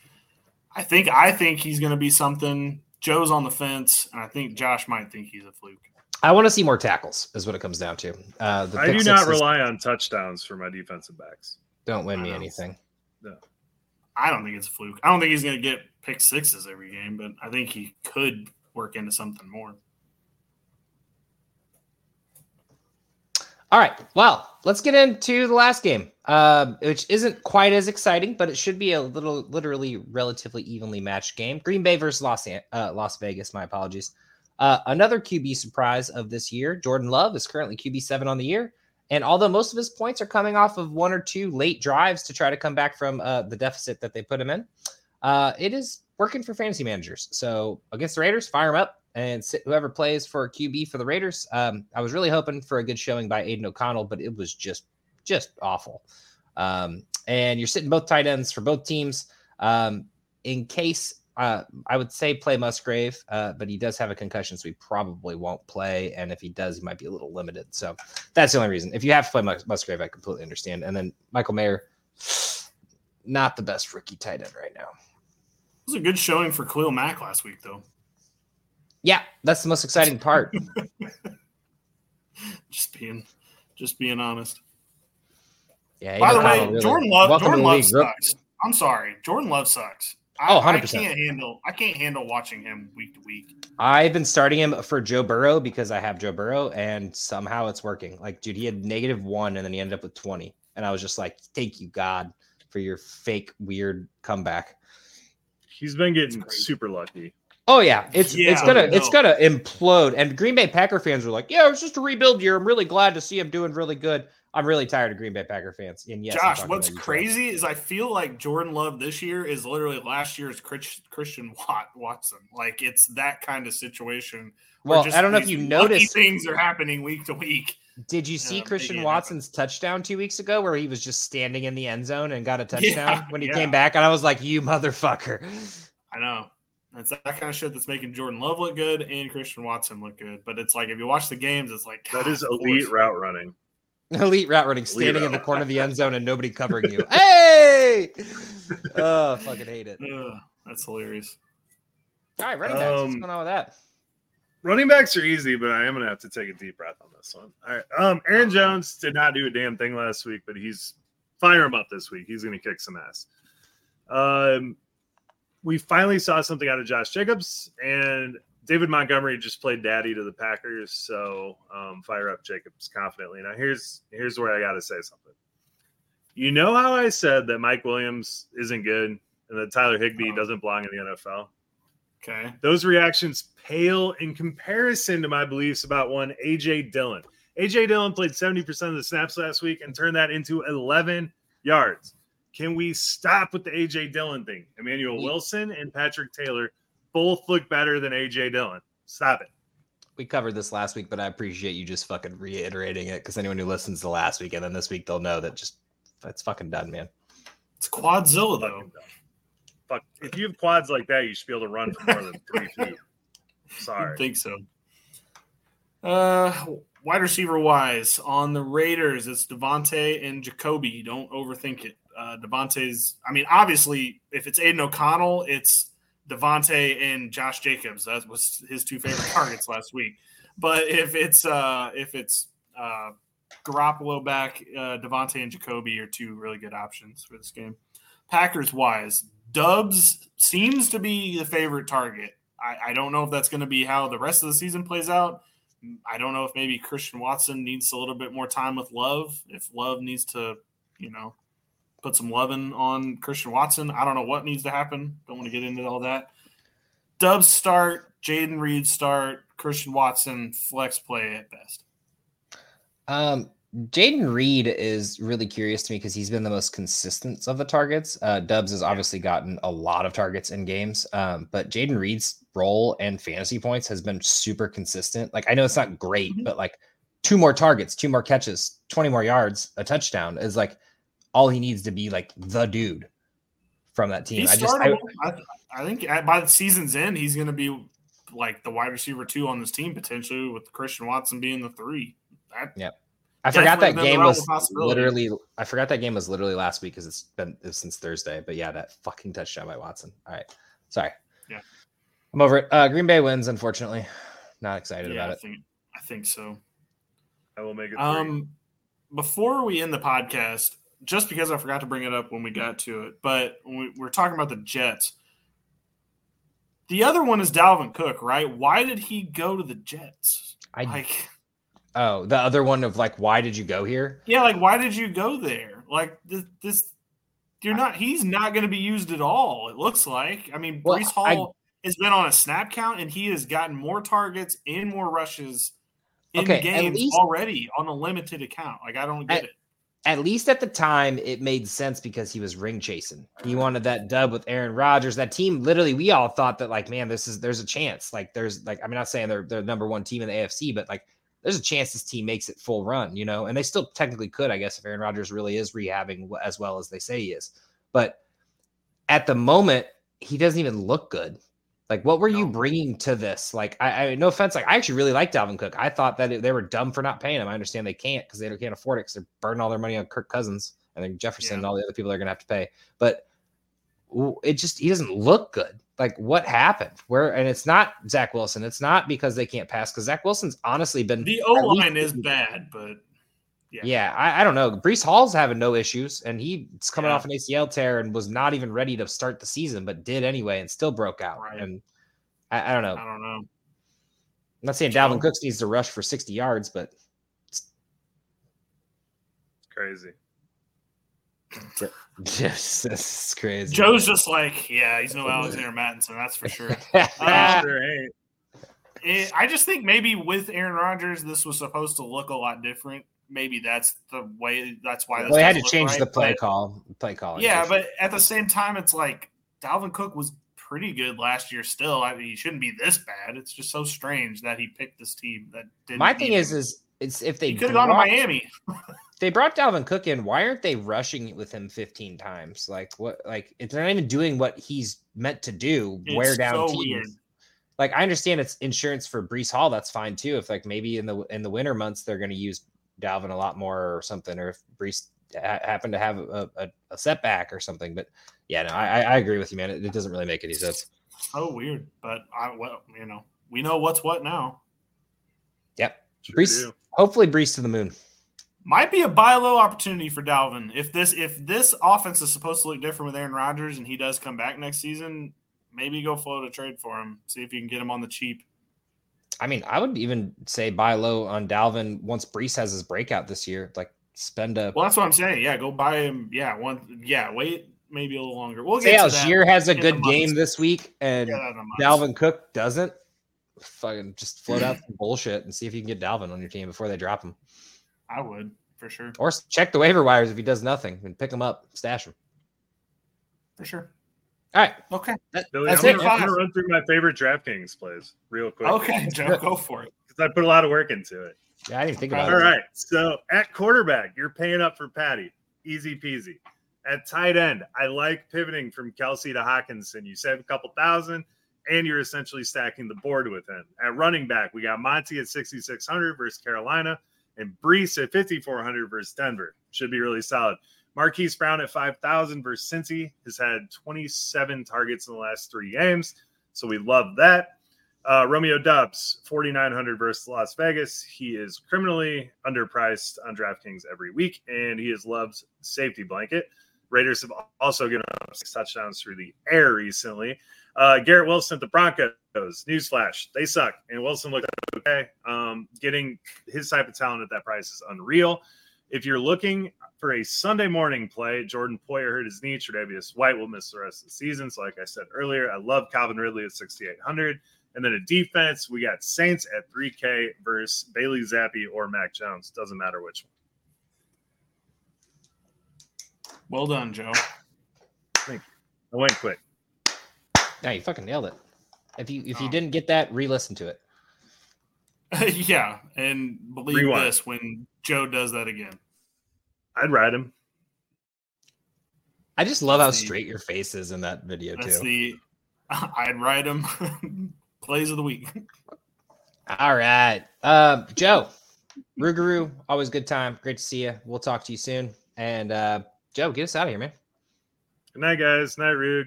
I think I think he's going to be something. Joe's on the fence, and I think Josh might think he's a fluke. I want to see more tackles, is what it comes down to. Uh, the I do not sixes rely on touchdowns for my defensive backs. Don't win I me know. anything. I don't think it's a fluke. I don't think he's going to get pick sixes every game, but I think he could work into something more. All right. Well, let's get into the last game, um, which isn't quite as exciting, but it should be a little, literally, relatively evenly matched game. Green Bay versus Los uh, Las Vegas. My apologies. Uh, another QB surprise of this year. Jordan Love is currently QB seven on the year, and although most of his points are coming off of one or two late drives to try to come back from uh, the deficit that they put him in, uh, it is working for fantasy managers. So against the Raiders, fire him up and sit whoever plays for QB for the Raiders. Um, I was really hoping for a good showing by Aidan O'Connell, but it was just just awful. Um, and you're sitting both tight ends for both teams. Um, in case uh, I would say play Musgrave, uh, but he does have a concussion, so he probably won't play. And if he does, he might be a little limited. So that's the only reason. If you have to play Mus- Musgrave, I completely understand. And then Michael Mayer, not the best rookie tight end right now. It was a good showing for Khalil Mack last week, though. Yeah, that's the most exciting part. Just being, just being honest. Yeah. By the way, really- Jordan Love, Jordan Love sucks. I'm sorry, Jordan Love sucks. I, Oh, I 100%. I can't handle. I can't handle watching him week to week. I've been starting him for Joe Burrow because I have Joe Burrow, and somehow it's working. Like, dude, he had negative one, and then he ended up with twenty, and I was just like, "Thank you, God, for your fake weird comeback." He's been getting super lucky. Oh yeah, it's it's gonna I it's gonna implode. And Green Bay Packer fans are like, "Yeah, it's just a rebuild year. I'm really glad to see him doing really good." I'm really tired of Green Bay Packer fans. And yes, Josh, what's about you, Joe. crazy is I feel like Jordan Love this year is literally last year's Christian Watt Watson. Like it's that kind of situation. where Well, just I don't know if you lucky noticed. things are happening week to week. Did you see Yeah, Christian making it happen. Watson's touchdown two weeks ago where he was just standing in the end zone and got a touchdown Yeah, when he yeah. came back? And I was like, you motherfucker. I know. That's that kind of shit that's making Jordan Love look good and Christian Watson look good. But it's like if you watch the games, it's like That God, is of elite route running. Elite route running, standing in the corner of the end zone and nobody covering you. hey! Oh, fucking hate it. Ugh, that's hilarious. All right, running backs. What's Um, going on with that? Running backs are easy, but I am gonna have to take a deep breath on this one. All right. Um, Aaron Jones did not do a damn thing last week, but he's fire him up this week. He's gonna kick some ass. Um, we finally saw something out of Josh Jacobs, and David Montgomery just played daddy to the Packers. So um, fire up Jacobs confidently. Now here's here's where I gotta say something. You know how I said that Mike Williams isn't good and that Tyler Higbee Oh. doesn't belong in the NFL? Okay. those reactions pale in comparison to my beliefs about one AJ Dillon. AJ Dillon played 70% of the snaps last week and turned that into 11 yards. Can we stop with the AJ Dillon thing? Emmanuel Wilson and Patrick Taylor both look better than AJ Dillon. Stop it. We covered this last week, but I appreciate you just fucking reiterating it because anyone who listens to last week and then this week, they'll know that just it's fucking done, man. It's Quadzilla though. Fuck. If you have quads like that, you should be able to run for more than three feet. Sorry. I think so. Uh, wide receiver wise on the Raiders, it's Davante and Jacoby. Don't overthink it. Uh, Davante's. I mean, obviously, if it's Aidan O'Connell, it's Davante and Josh Jacobs. That was his two favorite targets last week. But if it's uh, if it's uh, Garoppolo back, uh, Davante and Jacoby are two really good options for this game. Packers wise, Doubs seems to be the favorite target. I, I don't know if that's going to be how the rest of the season plays out. I don't know if maybe Christian Watson needs a little bit more time with Love. If Love needs to, you know, put some loving on Christian Watson, I don't know what needs to happen. Don't want to get into all that. Doubs start, Jayden Reed start, Christian Watson flex play at best. Um, Jayden Reed is really curious to me because he's been the most consistent of the targets. Uh, Doubs has obviously gotten a lot of targets in games, um, but Jayden Reed's role and fantasy points has been super consistent. Like I know it's not great, mm-hmm. but like two more targets, two more catches, 20 more yards, a touchdown is like all he needs to be like the dude from that team. He's I just I, I, I, think by the season's end, he's going to be like the wide receiver two on this team potentially, with Christian Watson being the three. That, yeah. I forgot that game was literally. I forgot that game was literally last week because it's been since Thursday. But yeah, that fucking touchdown by Watson. All right, sorry. Yeah, I'm over it. Uh, Green Bay wins. Unfortunately, not excited yeah, about I it. Think, I think so. I will make it. Um, before we end the podcast, just because I forgot to bring it up when we got to it, but we, we're talking about the Jets. The other one is Dalvin Cook, right? Why did he go to the Jets? I like. Oh, the other one of like, why did you go here? Yeah, like why did you go there? Like this, this you're not. He's not going to be used at all. It looks like. I mean, well, Breece Hall I, has been on a snap count, and he has gotten more targets and more rushes in okay, games least, already on a limited account. Like I don't get at, it at least at the time, it made sense because he was ring chasing. He wanted that dub with Aaron Rodgers. That team, literally, we all thought that, like, man, this is there's a chance. Like, there's like, I'm not saying they're they're number one team in the AFC, but like, there's a chance this team makes it full run, you know. And they still technically could, I guess, if Aaron Rodgers really is rehabbing as well as they say he is. But at the moment, he doesn't even look good. Like, what were you bringing to this? Like, I, I, no offense, like I actually really like Dalvin Cook. I thought that it, they were dumb for not paying him. I understand they can't because they can't afford it because they're burning all their money on Kirk Cousins and then Jefferson yeah. and all the other people they're gonna have to pay. But it just he doesn't look good. Like, what happened? Where and it's not Zach Wilson. It's not because they can't pass because Zach Wilson's honestly been the O line is bad, but yeah, yeah I, I, don't know. Breece Hall's having no issues, and he's coming yeah. off an ACL tear and was not even ready to start the season, but did anyway and still broke out. Right. And I, I, don't know. I don't know. I'm not saying Dalvin Cooks needs to rush for 60 yards, but it's crazy. Is crazy. Joe's just like, yeah, he's no Alexander Mattison, that's for sure. uh, sure it, I just think maybe with Aaron Rodgers, this was supposed to look a lot different maybe that's the way. That's why. Well, they had to change right, the play but, call. Play call. Yeah, but at the same time, it's like Dalvin Cook was pretty good last year. Still, I mean, he shouldn't be this bad. It's just so strange that he picked this team that didn't. My thing is, is it's if they could have gone to Miami. they brought Dalvin Cook in. Why aren't they rushing it with him 15 times? Like what? Like if they're not even doing what he's meant to do, it's wear down so teams. Weird. Like I understand it's insurance for Breece Hall. That's fine too. If like maybe in the in the winter months they're going to use Dalvin a lot more or something, or if Breece ha- happened to have a, a, a, setback or something. But yeah, no, I, I agree with you, man. It, it doesn't really make any sense. So weird, but I well, you know, we know what's what now. Yep, sure Breece. Do. Hopefully, Breece to the moon. Might be a buy low opportunity for Dalvin if this if this offense is supposed to look different with Aaron Rodgers and he does come back next season. Maybe go float a trade for him. See if you can get him on the cheap. I mean, I would even say buy low on Dalvin once Breece has his breakout this year. Like spend a. Well, that's what I'm saying. Yeah, go buy him. Yeah, one. Yeah, wait maybe a little longer. We'll say Allgeier has a good game this week and Dalvin Cook doesn't. Fucking just float out some bullshit and see if you can get Dalvin on your team before they drop him. I would for sure. Or check the waiver wires if he does nothing and pick him up, stash him. For sure. All right. Okay. That, Billy, that's I'm, it. I'm gonna run through my favorite DraftKings plays real quick. Okay, Joe, go for it. Because I put a lot of work into it. Yeah, I didn't think about All it. All right. So at quarterback, you're paying up for Patty. Easy peasy. At tight end, I like pivoting from Kelce to Hockenson. You save a couple thousand, and you're essentially stacking the board with him. At running back, we got Monty at 6,600 versus Carolina and Breece at 5,400 versus Denver. Should be really solid. Marquise Brown at 5,000 versus Cincy has had 27 targets in the last three games. So we love that. Uh, Romeo Doubs, 4,900 versus Las Vegas. He is criminally underpriced on DraftKings every week, and he is Love's safety blanket. Raiders have also given up six touchdowns through the air recently. Uh, Garrett Wilson at the Broncos. Newsflash: they suck, and Wilson looked okay. Um, getting his type of talent at that price is unreal. If you're looking for a Sunday morning play, Jordan Poyer hurt his knee. Tre'Davious White will miss the rest of the season. So, like I said earlier, I love Calvin Ridley at 6,800. And then a defense, we got Saints at 3K versus Bailey Zappe or Mac Jones. Doesn't matter which one. Well done, Joe. Thank you. I went quick. Yeah, you fucking nailed it. If you if you oh. didn't get that, re-listen to it. yeah, and believe Rewind. this when Joe does that again. I'd ride him. I just love that's how the, straight your face is in that video that's too. The I'd ride him plays of the week. All right, uh, Joe, Rougarou, always good time. Great to see you. We'll talk to you soon. And uh, Joe, get us out of here, man. Good night, guys. Night, Rug.